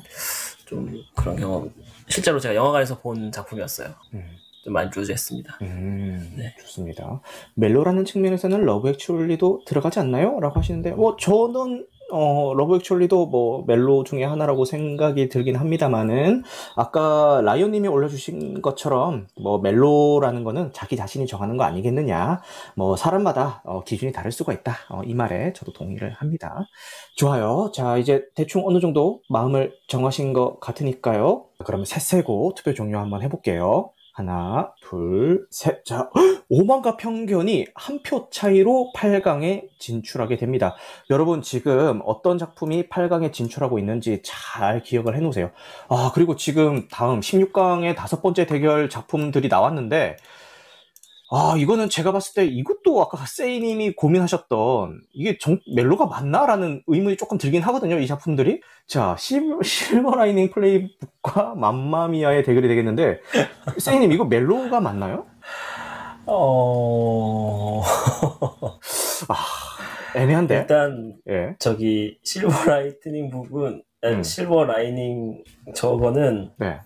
좀 그런 경험 실제로 제가 영화관에서 존 작품이었어요. 음. 좀 만족했습니다. 음, 네. 좋습니다. 멜로라는 측면에서는 러브 액츄얼리도 들어가지 않나요? 라고 하시는데, 뭐, 저는, 어, 러브 액츄얼리도 뭐, 멜로 중에 하나라고 생각이 들긴 합니다만은, 아까 라이언 님이 올려주신 것처럼, 뭐, 멜로라는 거는 자기 자신이 정하는 거 아니겠느냐. 뭐, 사람마다 어, 기준이 다를 수가 있다. 어, 이 말에 저도 동의를 합니다. 좋아요. 자, 이제 대충 어느 정도 마음을 정하신 것 같으니까요. 그러면 셋세고 투표 종료 한번 해볼게요. 하나, 둘, 셋. 자, 오만과 편견이 한 표 차이로 8강에 진출하게 됩니다. 여러분, 지금 어떤 작품이 8강에 진출하고 있는지 잘 기억을 해 놓으세요. 아, 그리고 지금 다음 16강의 다섯 번째 대결 작품들이 나왔는데, 아, 이거는 제가 봤을 때 이것도 아까 세이님이 고민하셨던 이게 정, 멜로가 맞나라는 의문이 조금 들긴 하거든요, 이 작품들이. 자, 실, 실버라이닝 플레이북과 맘마미아의 대결이 되겠는데, 세이님 이거 멜로가 맞나요? 어... 아, 애매한데? 일단 예. 저기 실버 라이트닝 북은 아니, 음. 실버 라이닝 저거는 네.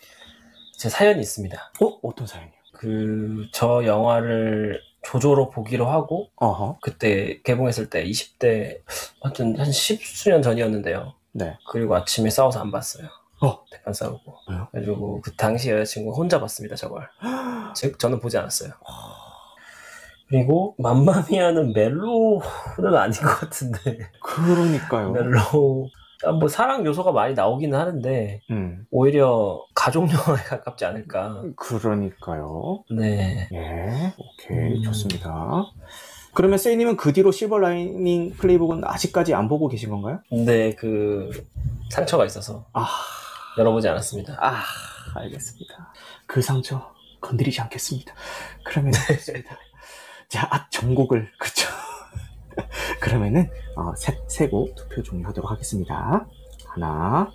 제 사연이 있습니다. 어? 어떤 사연이요? 그 저 영화를 조조로 보기로 하고 어허. 그때 개봉했을 때 20대 하여튼 한 십수년 전이었는데요. 네. 그리고 아침에 싸워서 안 봤어요. 어. 대판 싸우고. 왜요? 그리고 그 당시 여자친구 혼자 봤습니다, 저걸. 즉, 저는 보지 않았어요. 그리고 맘마미아는 멜로는 아닌 것 같은데. 그러니까요. 멜로. 아, 뭐 사랑 요소가 많이 나오기는 하는데 음. 오히려 가족 영화에 가깝지 않을까. 그러니까요. 네. 예. 오케이. 음. 좋습니다. 그러면 세이님은 그 뒤로 실버 라이닝 플레이북은 아직까지 안 보고 계신 건가요? 근데 그 상처가 있어서 아. 열어보지 않았습니다. 아, 알겠습니다. 그 상처 건드리지 않겠습니다. 그러면 좋습니다. 자, 아, 전곡을 그쵸? 그러면은 어, 세, 세고 투표 종료하도록 하겠습니다. 하나,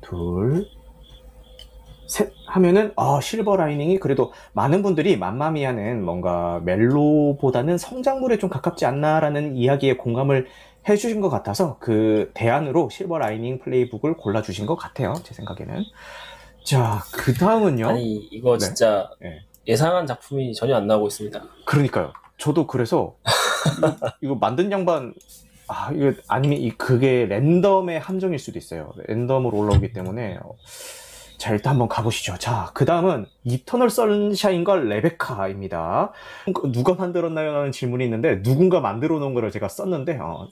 둘, 셋 하면은 어, 실버 라이닝이 그래도 많은 분들이 맘마미아는 뭔가 멜로보다는 성장물에 좀 가깝지 않나라는 이야기에 공감을 해주신 것 같아서 그 대안으로 실버 라이닝 플레이북을 골라주신 것 같아요. 제 생각에는. 자, 그 다음은요. 아니 이거 네. 진짜 네. 예상한 작품이 전혀 안 나오고 있습니다. 그러니까요. 저도 그래서 이거, 만든 양반 아 이거 아니면 이 그게 랜덤의 함정일 수도 있어요. 랜덤으로 올라오기 때문에 어, 자 일단 한번 가보시죠. 자 그 다음은 이터널 선샤인과 레베카입니다. 누가 만들었나요? 라는 질문이 있는데 누군가 만들어 놓은 거를 제가 썼는데 어,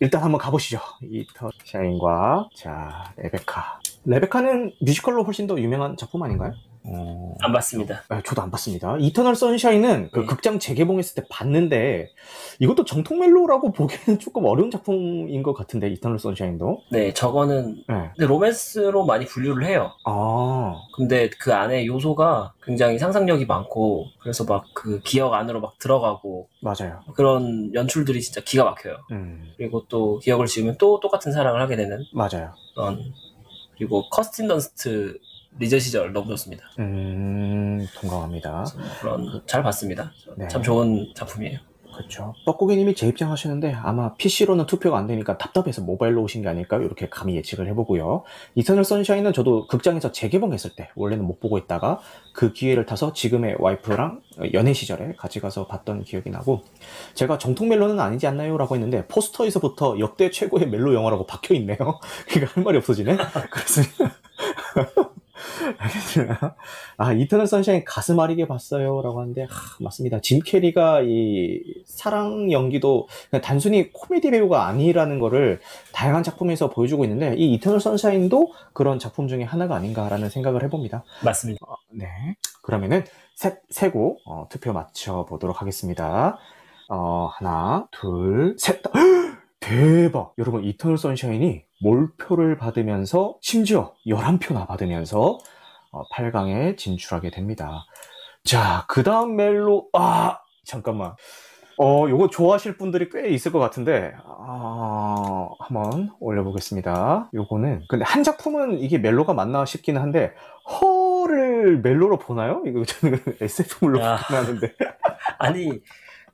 일단 한번 가보시죠. 이터널 샤인과 자 레베카. 레베카는 뮤지컬로 훨씬 더 유명한 작품 아닌가요? 어... 안 봤습니다. 아, 저도 안 봤습니다. 이터널 선샤인은 그 네. 극장 재개봉했을 때 봤는데 이것도 정통 멜로라고 보기에는 조금 어려운 작품인 것 같은데 이터널 선샤인도. 네 저거는 네. 근데 로맨스로 많이 분류를 해요. 아, 근데 그 안에 요소가 굉장히 상상력이 많고 그래서 막 그 기억 안으로 막 들어가고 맞아요. 그런 연출들이 진짜 기가 막혀요. 음, 그리고 또 기억을 지우면 또 똑같은 사랑을 하게 되는 맞아요. 그런 그리고 커스틴 던스트 리즈 시절 너무 좋습니다. 음, 동감합니다. 그런 잘 봤습니다. 네. 참 좋은 작품이에요. 그렇죠. 뻐꾸기님이 재입장하시는데 아마 PC로는 투표가 안 되니까 답답해서 모바일로 오신 게 아닐까 이렇게 감히 예측을 해보고요. 이터널 선샤인은 저도 극장에서 재개봉했을 때 원래는 못 보고 있다가 그 기회를 타서 지금의 와이프랑 연애 시절에 같이 가서 봤던 기억이 나고 제가 정통 멜로는 아니지 않나요? 라고 했는데 포스터에서부터 역대 최고의 멜로 영화라고 박혀 있네요. 그러니까 할 말이 없어지네. 그렇습니다. 알겠습니다. 아, 이터널 선샤인 가슴 아리게 봤어요. 라고 하는데, 하, 맞습니다. 짐 캐리가 이 사랑 연기도 단순히 코미디 배우가 아니라는 거를 다양한 작품에서 보여주고 있는데, 이 이터널 선샤인도 그런 작품 중에 하나가 아닌가라는 생각을 해봅니다. 맞습니다. 어, 네. 그러면은, 세, 세고, 어, 투표 마쳐보도록 하겠습니다. 어, 하나, 둘, 셋. 헉! 대박! 여러분, 이터널 선샤인이 몰표를 받으면서, 심지어 11표나 받으면서, 어, 8강에 진출하게 됩니다. 자, 그 다음 멜로, 아, 잠깐만. 어, 요거 좋아하실 분들이 꽤 있을 것 같은데, 아, 한번 올려보겠습니다. 요거는, 근데 한 작품은 이게 멜로가 맞나 싶기는 한데, 허를 멜로로 보나요? 이거 저는 SF물로 야. 보긴 하는데. 아니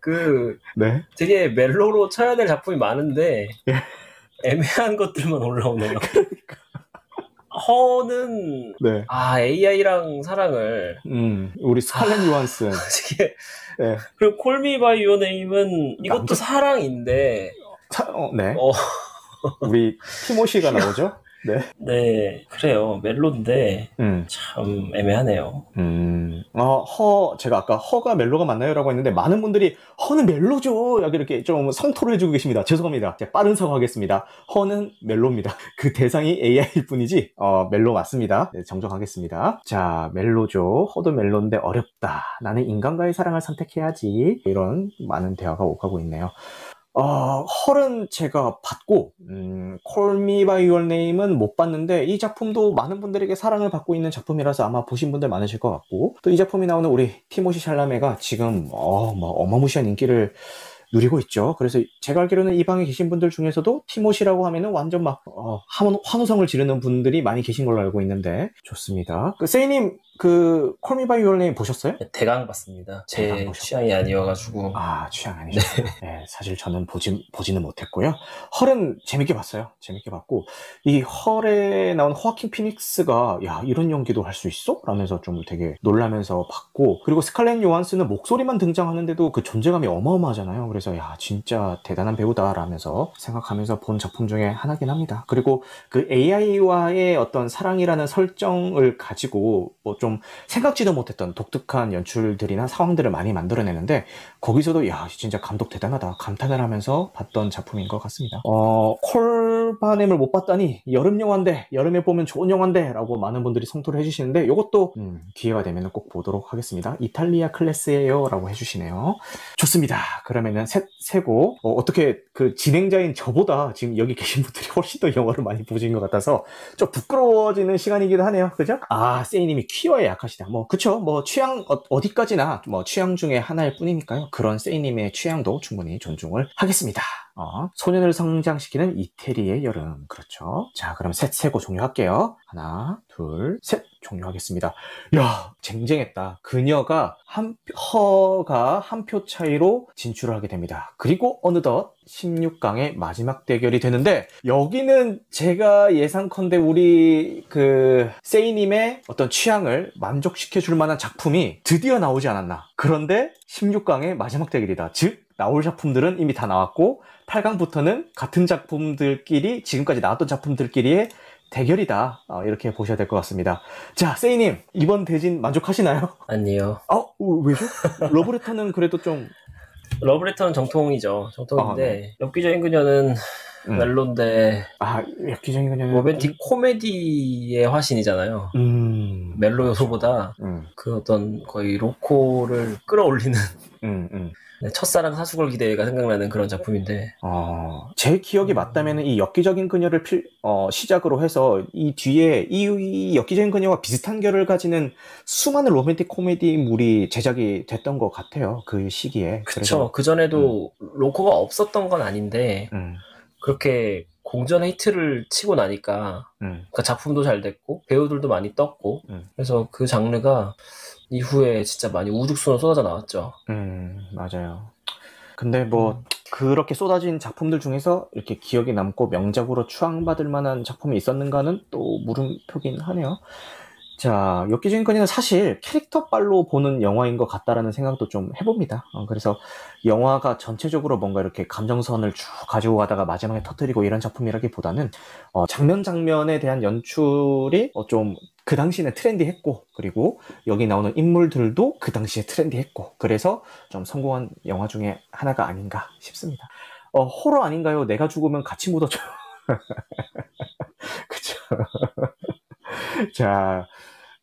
그 네. 되게 멜로로 쳐야 될 작품이 많은데 예. 애매한 것들만 올라오네요. 허는 네. 아 AI랑 사랑을 음, 우리 스칼렛 요한슨. 이게 네. 그리고 콜미 바이 유어 네임은 이것도 남자- 사랑인데 사- 어, 네. 어, 우리 티모시가 나오죠? 네. 네 그래요 멜로인데 음. 참 애매하네요. 음, 어, 허, 제가 아까 허가 멜로가 맞나요? 라고 했는데, 많은 분들이, 허는 멜로죠! 여기 이렇게 좀 성토를 해주고 계십니다. 죄송합니다. 제가 빠른 사과하겠습니다. 허는 멜로입니다. 그 대상이 AI일 뿐이지, 어, 멜로 맞습니다. 네, 정정하겠습니다. 자, 멜로죠. 허도 멜로인데 어렵다. 나는 인간과의 사랑을 선택해야지. 이런 많은 대화가 오가고 있네요. 어, 헐은 제가 봤고, 음, Call Me By Your Name은 못 봤는데, 이 작품도 많은 분들에게 사랑을 받고 있는 작품이라서 아마 보신 분들 많으실 것 같고, 또 이 작품이 나오는 우리 티모시 샬라메가 지금, 어, 뭐, 어마무시한 인기를 누리고 있죠. 그래서 제가 알기로는 이 방에 계신 분들 중에서도 티모시라고 하면은 완전 막, 어, 환호, 환호성을 지르는 분들이 많이 계신 걸로 알고 있는데, 좋습니다. 그, 세이님, 그, Your Name 보셨어요? 대강 봤습니다. 제 대강 보셨고. 취향이 아니어가지고 아, 취향 아니셨어요. 네, 사실 저는 보지, 보지는 못했고요. 헐은 재밌게 봤어요. 재밌게 봤고, 이 헐에 나온 호아킨 피닉스가, 야, 이런 연기도 할 수 있어? 라면서 좀 되게 놀라면서 봤고, 그리고 스칼렛 요한스는 목소리만 등장하는데도 그 존재감이 어마어마하잖아요. 그래서, 야, 진짜 대단한 배우다. 라면서 생각하면서 본 작품 중에 하나긴 합니다. 그리고 그 AI와의 어떤 사랑이라는 설정을 가지고 뭐좀 생각지도 못했던 독특한 연출들이나 상황들을 많이 만들어내는데 거기서도 야 진짜 감독 대단하다 감탄을 하면서 봤던 작품인 것 같습니다. 어 콜바넴을 못 봤다니 여름 영화인데 여름에 보면 좋은 영화인데라고 많은 분들이 성토를 해주시는데 이것도 음, 기회가 되면 꼭 보도록 하겠습니다. 이탈리아 클래스예요라고 해주시네요. 좋습니다. 그러면은 세, 세고 어, 어떻게 그 진행자인 저보다 지금 여기 계신 분들이 훨씬 더 영화를 많이 보신 것 같아서 좀 부끄러워지는 시간이기도 하네요. 그죠? 아, 세이님이 퀴어에 약하시다. 뭐, 그쵸. 뭐, 취향, 어, 디까지나 뭐 취향 중에 하나일 뿐이니까요. 그런 세이님의 취향도 충분히 존중을 하겠습니다. 어, 소년을 성장시키는 이태리의 여름. 그렇죠. 자, 그럼 셋 세고 종료할게요. 하나, 둘, 셋. 종료하겠습니다. 야, 쟁쟁했다. 그녀가 한, 허가 한 표 차이로 진출을 하게 됩니다. 그리고 어느덧 16강의 마지막 대결이 되는데 여기는 제가 예상컨대 우리 그 세이님의 어떤 취향을 만족시켜 줄 만한 작품이 드디어 나오지 않았나. 그런데 16강의 마지막 대결이다. 즉 나올 작품들은 이미 다 나왔고 8강부터는 같은 작품들끼리 지금까지 나왔던 작품들끼리의 대결이다. 어, 이렇게 보셔야 될 것 같습니다. 자, 세이님 이번 대진 만족하시나요? 아니요. 어, 왜죠? 러브레터는 그래도 좀 러브레터는 정통이죠. 정통인데 아, 네. 엽기적인 그녀는 음. 멜로인데 아, 엽기적인 그냥 로맨틱 코미디의 화신이잖아요. 음. 멜로 요소보다 음. 그 어떤 거의 로코를 끌어올리는 음, 음. 네, 첫사랑 사수골 기대가 생각나는 그런 작품인데 어, 제 기억이 맞다면 이 엽기적인 그녀를 필, 어, 시작으로 해서 이 뒤에 이, 이 엽기적인 그녀와 비슷한 결을 가지는 수많은 로맨틱 코미디물이 제작이 됐던 것 같아요. 그 시기에. 그쵸 그 전에도 로코가 없었던 건 아닌데 음, 그렇게 공전 히트를 치고 나니까 음, 그 작품도 잘 됐고 배우들도 많이 떴고 음. 그래서 그 장르가 이후에 진짜 많이 우죽순으로 쏟아져 나왔죠. 음, 맞아요. 근데 뭐, 그렇게 쏟아진 작품들 중에서 이렇게 기억에 남고 명작으로 추앙받을 만한 작품이 있었는가는 또 물음표긴 하네요. 자, 엽기적인 건이는 사실 캐릭터빨로 보는 영화인 것 같다라는 생각도 좀 해봅니다. 어, 그래서 영화가 전체적으로 뭔가 이렇게 감정선을 쭉 가지고 가다가 마지막에 터뜨리고 이런 작품이라기보다는 어, 장면 장면에 대한 연출이 어, 좀 그 당시에는 트렌디했고 그리고 여기 나오는 인물들도 그 당시에 트렌디했고 그래서 좀 성공한 영화 중에 하나가 아닌가 싶습니다. 어, 호러 아닌가요? 내가 죽으면 같이 묻어줘. 그쵸. 자,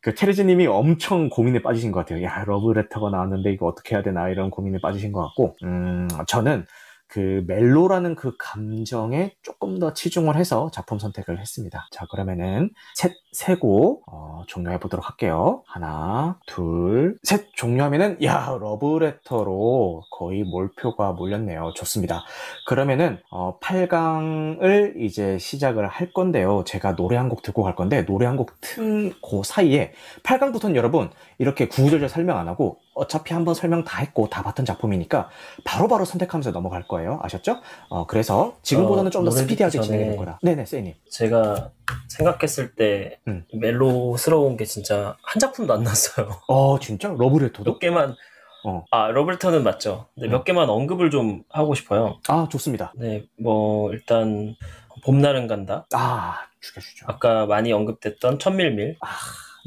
그 테레즈님이 엄청 고민에 빠지신 것 같아요. 야, 러브레터가 나왔는데 이거 어떻게 해야 되나 이런 고민에 빠지신 것 같고, 음, 저는 그 멜로라는 그 감정에 조금 더 치중을 해서 작품 선택을 했습니다. 자, 그러면은 셋, 세고, 어, 종료해 보도록 할게요. 하나, 둘, 셋, 종료하면은, 야, 러브레터로 거의 몰표가 몰렸네요. 좋습니다. 그러면은, 어, 8강을 이제 시작을 할 건데요. 제가 노래 한 곡 듣고 갈 건데, 노래 한 곡 튼 그 사이에, 8강부터는 여러분, 이렇게 구구절절 설명 안 하고, 어차피 한번 설명 다 했고, 다 봤던 작품이니까, 바로 바로 선택하면서 넘어갈 거예요. 아셨죠? 어, 그래서 지금보다는 어, 좀더 노래 스피디하게 진행해 볼 거다. 네네, 세이님. 제가 생각했을 때 음. 멜로스러운 게 진짜 한 작품도 안 났어요. 어, 진짜? 러브레터도? 몇 개만 어. 아 러브레터는 맞죠. 근데 음. 몇 개만 언급을 좀 하고 싶어요. 아, 좋습니다. 네, 뭐 일단 봄날은 간다. 아, 죽여주죠. 아까 많이 언급됐던 첨밀밀 아,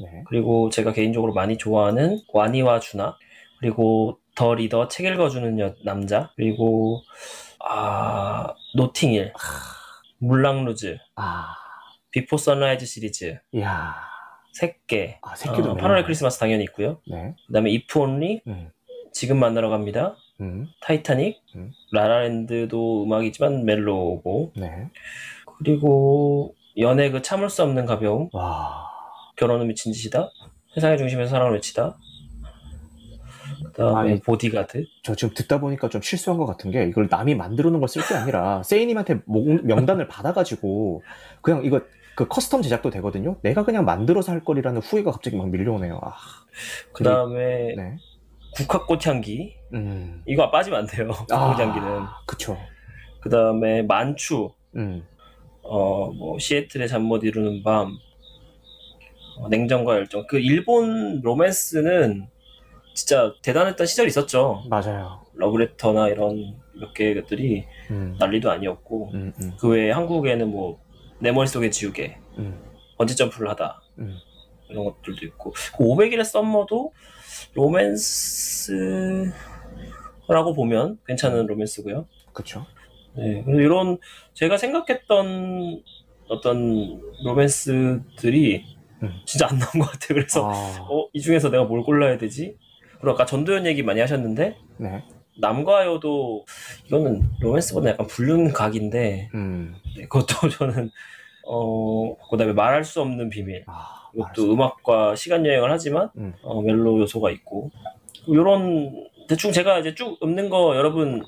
네. 그리고 제가 개인적으로 많이 좋아하는 와니와 주나 그리고 더 리더 책 읽어주는 여- 남자 그리고 아 노팅힐 물랑루즈 아, 비포 선라이즈 시리즈 이야. 새끼 아, 새끼도 어, 멜로. 8월의 크리스마스 당연히 있고요. 네. 그다음에 이프 온리 음, 지금 만나러 갑니다. 음, 타이타닉 음. 라라랜드도 음악이지만 멜로고 네. 그리고 연애 그 참을 수 없는 가벼움 와. 결혼은 미친 짓이다. 세상의 중심에서 사랑을 외치다. 그다음에 아니. 보디가드. 저 지금 듣다 보니까 좀 실수한 것 같은 게 이걸 남이 만들어 놓은 걸 쓸 게 아니라 세이님한테 목- 명단을 받아가지고 그냥 이거 그 커스텀 제작도 되거든요. 내가 그냥 만들어서 할걸이라는 후회가 갑자기 막 밀려오네요. 아, 그다음에 네. 국화꽃 향기. 음. 이거 빠지면 안 돼요. 아, 국화꽃 향기는. 그쵸. 그다음에 만추. 음. 어, 뭐 시애틀의 잠 못 이루는 밤. 어, 냉정과 열정. 그 일본 로맨스는 진짜 대단했던 시절이 있었죠. 맞아요. 러브레터나 이런 몇 개들이 음. 난리도 아니었고 음, 음, 그 외에 한국에는 뭐 내 머릿속에 지우개 음, 번지 점프를 하다 음. 이런 것들도 있고 그 500일의 썸머도 로맨스라고 보면 괜찮은 로맨스고요. 그쵸. 네, 그래서 이런 제가 생각했던 어떤 로맨스들이 음. 진짜 안 나온 것 같아요. 그래서 아, 어, 이 중에서 내가 뭘 골라야 되지? 그리고 아까 전도연 얘기 많이 하셨는데 네. 남과 여도 이거는 로맨스보다 약간 불륜 각인데 음. 네, 그것도 저는 어 그다음에 말할 수 없는 비밀 아, 이것도 음악과 시간 여행을 하지만 음. 어, 멜로 요소가 있고 이런 대충 제가 이제 쭉 읊는 거 여러분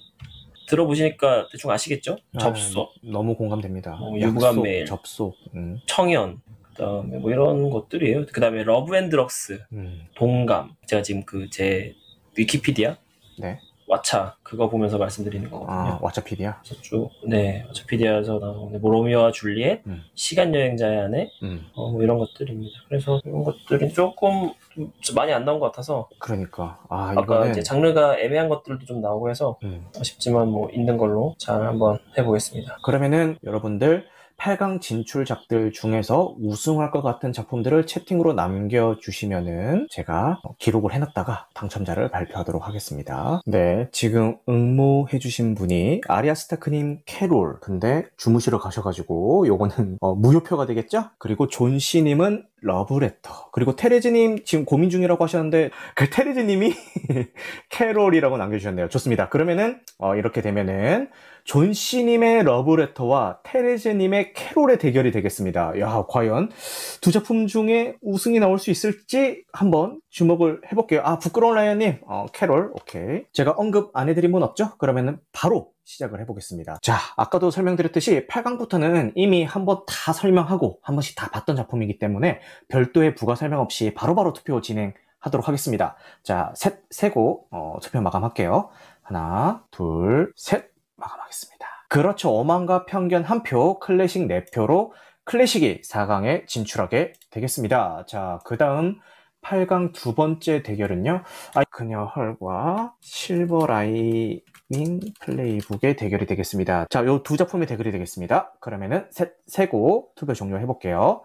들어보시니까 대충 아시겠죠? 아, 접속, 너무 공감됩니다. 어, 약속, 메일. 접속. 음. 청연 그다음에 뭐 이런 것들이에요. 그다음에 러브 앤 드럭스, 음. 동감 제가 지금 그 제 위키피디아 네. 왓챠 그거 보면서 말씀드리는 거거든요. 아, 왓챠피디아? 그래서 쭉, 네, 왓챠피디아에서 나오는 뭐 로미오와 줄리엣, 음. 시간 여행자의 아내, 음, 어, 뭐 이런 것들입니다. 그래서 이런 것들이 조금 좀 많이 안 나온 것 같아서 그러니까. 아, 아까 이거는. 이제 장르가 애매한 것들도 좀 나오고 해서 음. 아쉽지만 뭐 있는 걸로 잘 한번 해보겠습니다. 그러면은 여러분들 8강 진출작들 중에서 우승할 것 같은 작품들을 채팅으로 남겨주시면은 제가 기록을 해놨다가 당첨자를 발표하도록 하겠습니다. 네, 지금 응모해주신 분이 아리아 스타크님 캐롤. 근데 주무시러 가셔가지고 요거는 어, 무효표가 되겠죠? 그리고 존씨님은 러브레터. 그리고 테레즈님 지금 고민 중이라고 하셨는데 그 테레즈님이 캐롤이라고 남겨주셨네요. 좋습니다. 그러면은 어, 이렇게 되면은 존씨님의 러브레터와 테레즈님의 캐롤의 대결이 되겠습니다. 야, 과연 두 작품 중에 우승이 나올 수 있을지 한번 주목을 해볼게요. 아, 부끄러운 라이언님, 어, 캐롤, 오케이. 제가 언급 안 해드린 분 없죠? 그러면은 바로 시작을 해보겠습니다. 자, 아까도 설명드렸듯이 8강부터는 이미 한번 다 설명하고 한 번씩 다 봤던 작품이기 때문에 별도의 부가 설명 없이 바로바로 투표 진행 하도록 하겠습니다. 자, 셋, 세고, 어, 투표 마감할게요. 하나, 둘, 셋. 마감하겠습니다. 그렇죠. 오만과 편견 한 표, 클래식 4표로 클래식이 4강에 진출하게 되겠습니다. 자, 그 다음 8강 두 번째 대결은요. 아, 그녀 헐과 실버 라이밍 플레이북의 대결이 되겠습니다. 자, 요 두 작품의 대결이 되겠습니다. 그러면은 셋, 세고 투표 종료해 볼게요.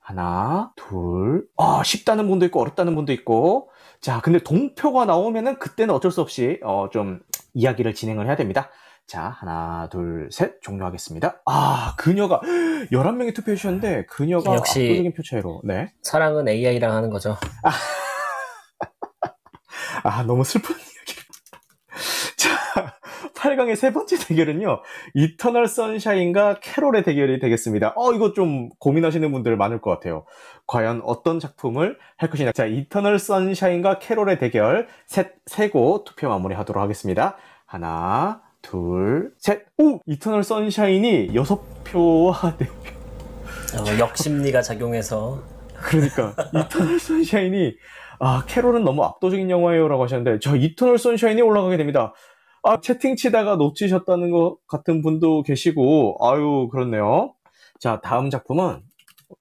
하나, 둘, 아, 쉽다는 분도 있고 어렵다는 분도 있고. 자, 근데 동표가 나오면은 그때는 어쩔 수 없이 어, 좀 이야기를 진행을 해야 됩니다. 자, 하나, 둘, 셋, 종료하겠습니다. 아, 그녀가, 11명이 투표해 주셨는데, 그녀가 역시- 압도적인 표 차이로, 네. 사랑은 AI랑 하는 거죠. 아, 너무 슬픈 이야기를. 자, 8강의 세 번째 대결은요, 이터널 선샤인과 캐롤의 대결이 되겠습니다. 어, 이거 좀 고민하시는 분들 많을 것 같아요. 과연 어떤 작품을 할 것이냐. 자, 이터널 선샤인과 캐롤의 대결, 셋, 세고 투표 마무리 하도록 하겠습니다. 하나, 둘, 셋. 오! 이터널 선샤인이 6표와 4표. 어, 역심리가 작용해서 그러니까 이터널 선샤인이 아 캐롤은 너무 압도적인 영화예요 라고 하셨는데 저 이터널 선샤인이 올라가게 됩니다. 아 채팅 치다가 놓치셨다는 것 같은 분도 계시고 아유 그렇네요. 자 다음 작품은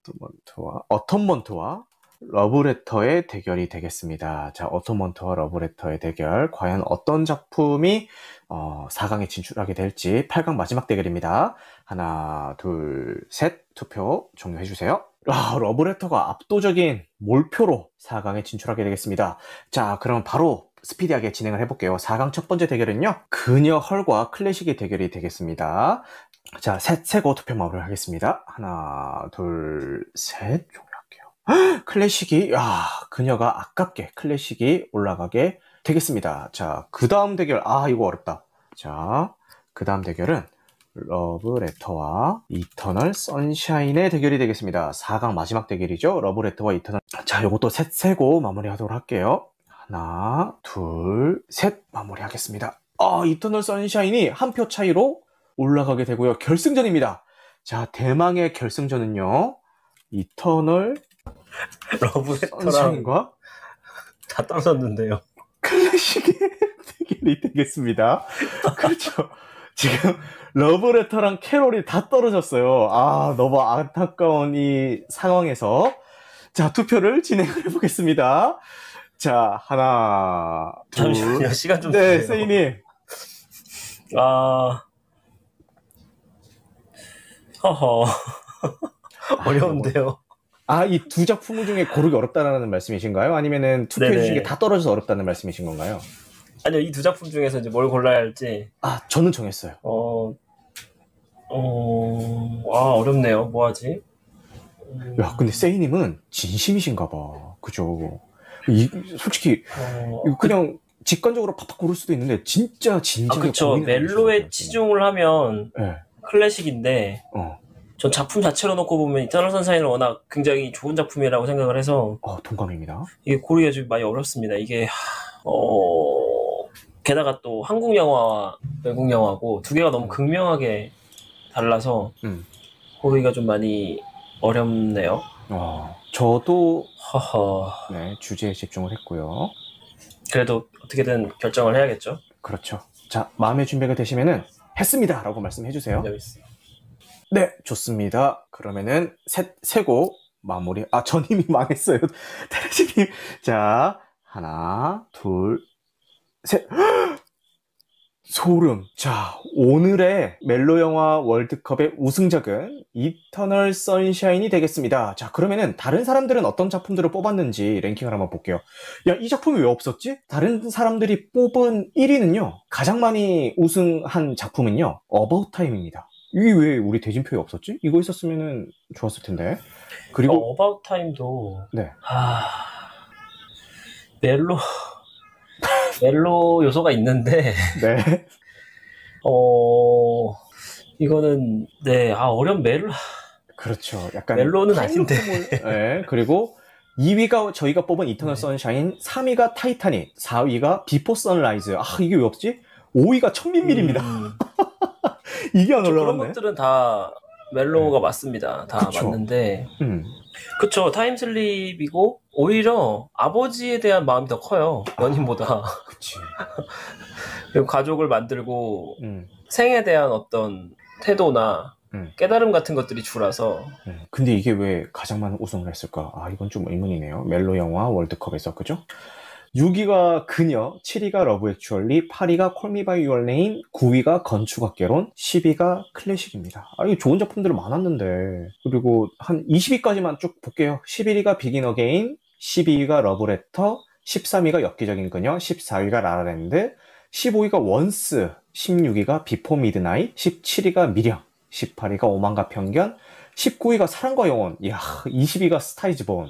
어텀먼트와 어텀먼트와 러브레터의 대결이 되겠습니다. 자 어텀먼트와 러브레터의 대결 과연 어떤 작품이 어, 4강에 진출하게 될지 8강 마지막 대결입니다. 하나 둘 셋 투표 종료해 주세요. 아, 러브레터가 압도적인 몰표로 4강에 진출하게 되겠습니다. 자, 그럼 바로 스피디하게 진행을 해볼게요. 4강 첫 번째 대결은요, 그녀 헐과 클래식의 대결이 되겠습니다. 자, 셋, 세고 투표 마무리 하겠습니다. 하나, 둘, 셋. 클래식이, 야, 그녀가 아깝게 클래식이 올라가게 되겠습니다. 자, 그 다음 대결, 아, 이거 어렵다. 자, 그 다음 대결은 러브레터와 이터널 선샤인의 대결이 되겠습니다. 4강 마지막 대결이죠. 러브레터와 이터널. 자, 요것도 셋 세고 마무리하도록 할게요. 하나, 둘, 셋 마무리하겠습니다. 아, 이터널 선샤인이 한 표 차이로 올라가게 되고요. 결승전입니다. 자, 대망의 결승전은요. 이터널 러브레터랑 선샤인과 다 떨어졌는데요. 클래식의 대결이 되겠습니다. 그렇죠. 지금 러브레터랑 캐롤이 다 떨어졌어요. 아, 너무 안타까운 이 상황에서 자, 투표를 진행을 해보겠습니다. 자, 하나, 둘. 잠시만요. 시간 좀 네, 주세요. 세이님. 아, 허허. 어려운데요. 아, 이 두 작품 중에 고르기 어렵다는 말씀이신가요? 아니면은 투표해. 주신 게 다 떨어져서 어렵다는 말씀이신 건가요? 아니요, 이 두 작품 중에서 이제 뭘 골라야 할지, 아, 저는 정했어요. 어, 어, 아, 어렵네요. 뭐 하지? 음, 야, 근데 세이님은 진심이신가 봐. 그죠? 이, 솔직히, 어, 그냥 직관적으로 팍팍 고를 수도 있는데, 진짜 아, 진지하게 그쵸. 멜로에. 치중을 하면 네. 클래식인데, 어, 전 작품 자체로 놓고 보면 이터널 선샤인은 워낙 굉장히 좋은 작품이라고 생각을 해서, 어, 동감입니다. 이게 고르기가 좀 많이 어렵습니다. 이게, 하, 어, 게다가 또 한국 영화와 외국 영화고 두 개가 너무 극명하게 달라서 음. 고르기가 좀 많이 어렵네요. 어, 저도, 허허. 네, 주제에 집중을 했고요. 그래도 어떻게든 결정을 해야겠죠. 그렇죠. 자, 마음의 준비가 되시면은 했습니다! 라고 말씀해 주세요. 여기 있어요. 네, 좋습니다. 그러면은 세, 세곡 마무리. 아, 전 이미 망했어요. 테레시님. 자, 하나, 둘, 셋. 소름. 자, 오늘의 멜로 영화 월드컵의 우승작은 이터널 선샤인이 되겠습니다. 자, 그러면은 다른 사람들은 어떤 작품들을 뽑았는지 랭킹을 한번 볼게요. 야, 이 작품이 왜 없었지? 다른 사람들이 뽑은 1위는요. 가장 많이 우승한 작품은요. 어바웃 타임입니다. 이게 왜 우리 대진표에 없었지? 이거 있었으면 좋았을 텐데. 그리고 어, 어바웃 타임도 네. 아 멜로 멜로 요소가 있는데 네. 어 이거는 네아 어려운 멜로 그렇죠. 약간 멜로는 아닌데. 네. 그리고 2위가 저희가 뽑은 이터널 네. 선샤인, 3위가 타이타닉, 4위가 비포 선라이즈. 아, 이게 왜 없지? 5위가 첨밀밀입니다. 음, 이게 안 그런 올라갔네. 것들은 다 멜로가 맞습니다. 다 그쵸. 맞는데 음. 그쵸 타임슬립이고 오히려 아버지에 대한 마음이 더 커요 연인보다 그치. 그리고 가족을 만들고 음. 생에 대한 어떤 태도나 음. 깨달음 같은 것들이 주라서 음. 근데 이게 왜 가장 많은 우승을 했을까? 아, 이건 좀 의문이네요. 멜로 영화 월드컵에서, 그죠? 6위가 그녀, 7위가 러브 액츄얼리, 8위가 콜미 바이 유얼 네임, 9위가 건축학개론, 10위가 클래식입니다. 아, 이게 좋은 작품들 많았는데. 그리고 한 20위까지만 쭉 볼게요. 11위가 비긴 어게인, 12위가 러브레터, 13위가 엽기적인 그녀, 14위가 라라랜드, 15위가 원스, 16위가 비포 미드나잇, 17위가 밀양, 18위가 오만과 편견, 19위가 사랑과 영혼, 이야, 20위가 스타이즈본.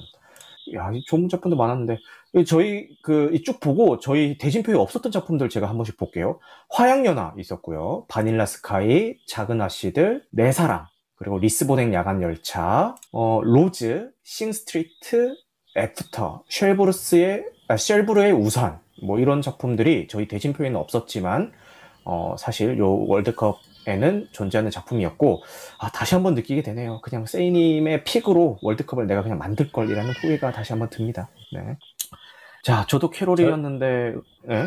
야, 이 좋은 작품도 많았는데, 이 저희, 그, 이쭉 보고, 저희 대진표에 없었던 작품들 제가 한 번씩 볼게요. 화양연화 있었고요. 바닐라 스카이, 작은 아씨들, 내 사랑, 그리고 리스본행 야간 열차, 어, 로즈, 싱스트리트, 애프터, 쉘브루스의, 아, 쉘브르의 우산, 뭐 이런 작품들이 저희 대진표에는 없었지만, 어, 사실 요 월드컵 에는 존재하는 작품이었고, 아, 다시 한번 느끼게 되네요. 그냥 세이님의 픽으로 월드컵을 내가 그냥 만들 걸이라는 후회가 다시 한번 듭니다. 네. 자, 저도 캐롤이었는데, 네?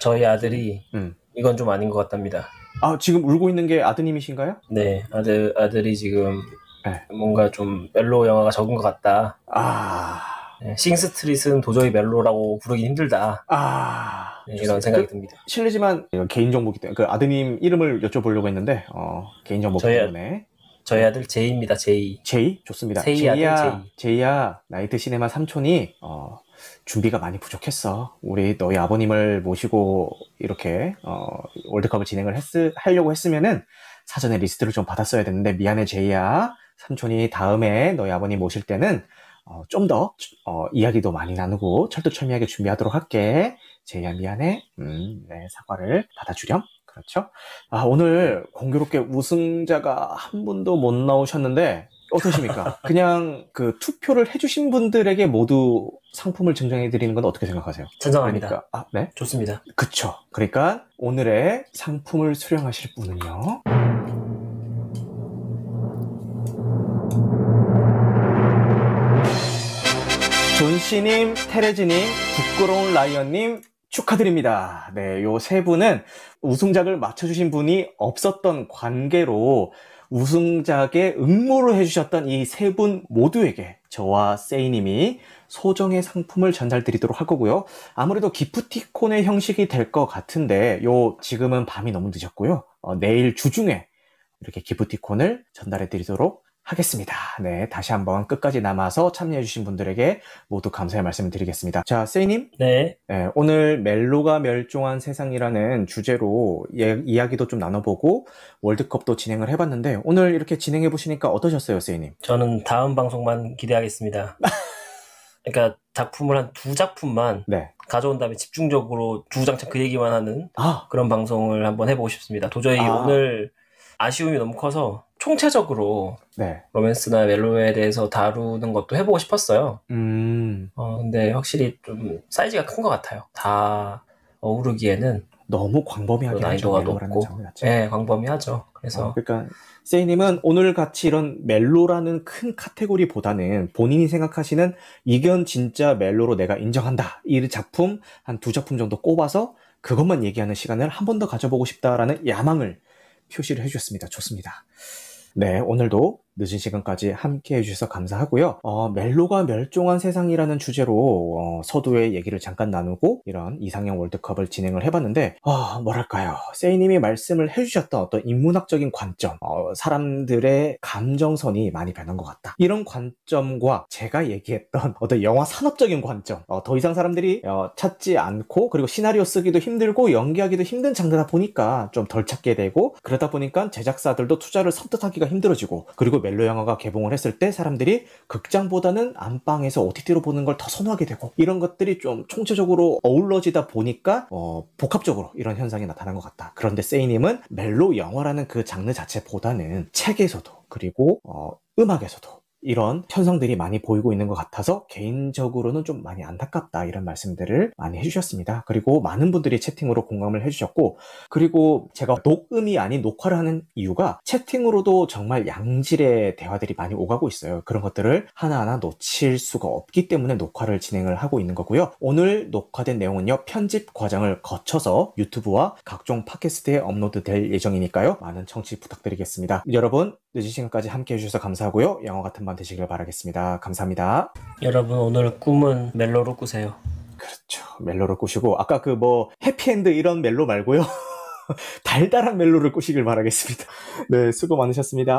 저희 아들이 음. 이건 좀 아닌 것 같답니다. 아, 지금 울고 있는 게 아드님이신가요? 네, 아들 아들이 지금 네. 뭔가 좀 멜로 영화가 적은 것 같다. 아, 네, 싱스트릿은 도저히 멜로라고 부르기 힘들다. 아. 네. 이런 생각이 그, 듭니다. 실례지만, 이건 개인정보기 때문에, 그 아드님 이름을 여쭤보려고 했는데, 어, 개인정보기 저희 때문에. 저희 아들 제이입니다. 제이. 제이? 좋습니다. 세이 아들 제이야, 제이. 제이야, 나이트 시네마 삼촌이, 어, 준비가 많이 부족했어. 우리 너희 아버님을 모시고 이렇게, 어, 월드컵을 진행을 했, 하려고 했으면은 사전에 리스트를 좀 받았어야 됐는데, 미안해, 제이야. 삼촌이 다음에 너희 아버님 모실 때는, 어, 좀 더, 어, 이야기도 많이 나누고 철두철미하게 준비하도록 할게. 제이야, 미안해. 음, 네, 사과를 받아주렴. 그렇죠. 아, 오늘 공교롭게 우승자가 한 분도 못 나오셨는데, 어떠십니까? 그냥 그 투표를 해주신 분들에게 모두 상품을 증정해 드리는 건 어떻게 생각하세요? 찬성합니다. 그러니까, 아, 네? 좋습니다. 그쵸. 그러니까 오늘의 상품을 수령하실 분은요. 존씨님, 테레즈님, 부끄러운 라이언님, 축하드립니다. 네, 요 세 분은 우승작을 맞춰주신 분이 없었던 관계로 우승작에 응모를 해주셨던 이 세 분 모두에게 저와 세이님이 소정의 상품을 전달드리도록 할 거고요. 아무래도 기프티콘의 형식이 될 것 같은데, 요, 지금은 밤이 너무 늦었고요. 어, 내일 주중에 이렇게 기프티콘을 전달해 드리도록 하겠습니다. 네, 다시 한번 끝까지 남아서 참여해주신 분들에게 모두 감사의 말씀을 드리겠습니다. 자, 세이님, 네, 네, 오늘 멜로가 멸종한 세상이라는 주제로 예- 이야기도 좀 나눠보고 월드컵도 진행을 해봤는데 오늘 이렇게 진행해 보시니까 어떠셨어요, 세이님? 저는 다음 방송만 기대하겠습니다. 그러니까 작품을 한 두 작품만 네. 가져온 다음에 집중적으로 주장창 그 얘기만 하는 아, 그런 방송을 한번 해보고 싶습니다. 도저히 아. 오늘 아쉬움이 너무 커서 총체적으로 네. 로맨스나 멜로에 대해서 다루는 것도 해보고 싶었어요. 음, 어, 근데 확실히 좀 사이즈가 큰 것 같아요. 다 어우르기에는 너무 광범위하게 난이도가 높고, 자체가. 네, 광범위하죠. 그래서 어, 그러니까 세이님은 오늘 같이 이런 멜로라는 큰 카테고리보다는 본인이 생각하시는 이건 진짜 멜로로 내가 인정한다 이 작품 한 두 작품 정도 꼽아서 그것만 얘기하는 시간을 한 번 더 가져보고 싶다라는 야망을 표시를 해주셨습니다. 좋습니다. 네, 오늘도 늦은 시간까지 함께 해주셔서 감사하고요. 어, 멜로가 멸종한 세상이라는 주제로 어, 서두의 얘기를 잠깐 나누고 이런 이상형 월드컵을 진행을 해봤는데 아, 뭐랄까요. 세이님이 말씀을 해주셨던 어떤 인문학적인 관점, 어, 사람들의 감정선이 많이 변한 것 같다. 이런 관점과 제가 얘기했던 어떤 영화 산업적인 관점, 어, 더 이상 사람들이 어, 찾지 않고 그리고 시나리오 쓰기도 힘들고 연기하기도 힘든 장르다 보니까 좀 덜 찾게 되고 그러다 보니까 제작사들도 투자를 선뜻하기가 힘들어지고 그리고 멜로 영화가 개봉을 했을 때 사람들이 극장보다는 안방에서 OTT로 보는 걸 더 선호하게 되고 이런 것들이 좀 총체적으로 어우러지다 보니까 어, 복합적으로 이런 현상이 나타난 것 같다. 그런데 세이님은 멜로 영화라는 그 장르 자체보다는 책에서도 그리고 어, 음악에서도 이런 현상들이 많이 보이고 있는 것 같아서 개인적으로는 좀 많이 안타깝다 이런 말씀들을 많이 해주셨습니다. 그리고 많은 분들이 채팅으로 공감을 해주셨고 그리고 제가 녹음이 아닌 녹화를 하는 이유가 채팅으로도 정말 양질의 대화들이 많이 오가고 있어요. 그런 것들을 하나하나 놓칠 수가 없기 때문에 녹화를 진행을 하고 있는 거고요. 오늘 녹화된 내용은요. 편집 과정을 거쳐서 유튜브와 각종 팟캐스트에 업로드될 예정이니까요. 많은 청취 부탁드리겠습니다. 여러분 늦은 시간까지 함께 해주셔서 감사하고요. 영화 같은 밤 되시길 바라겠습니다. 감사합니다. 여러분 오늘 꿈은 멜로로 꾸세요. 그렇죠. 멜로를 꾸시고 아까 그 뭐 해피엔드 이런 멜로 말고요. 달달한 멜로를 꾸시길 바라겠습니다. 네, 수고 많으셨습니다.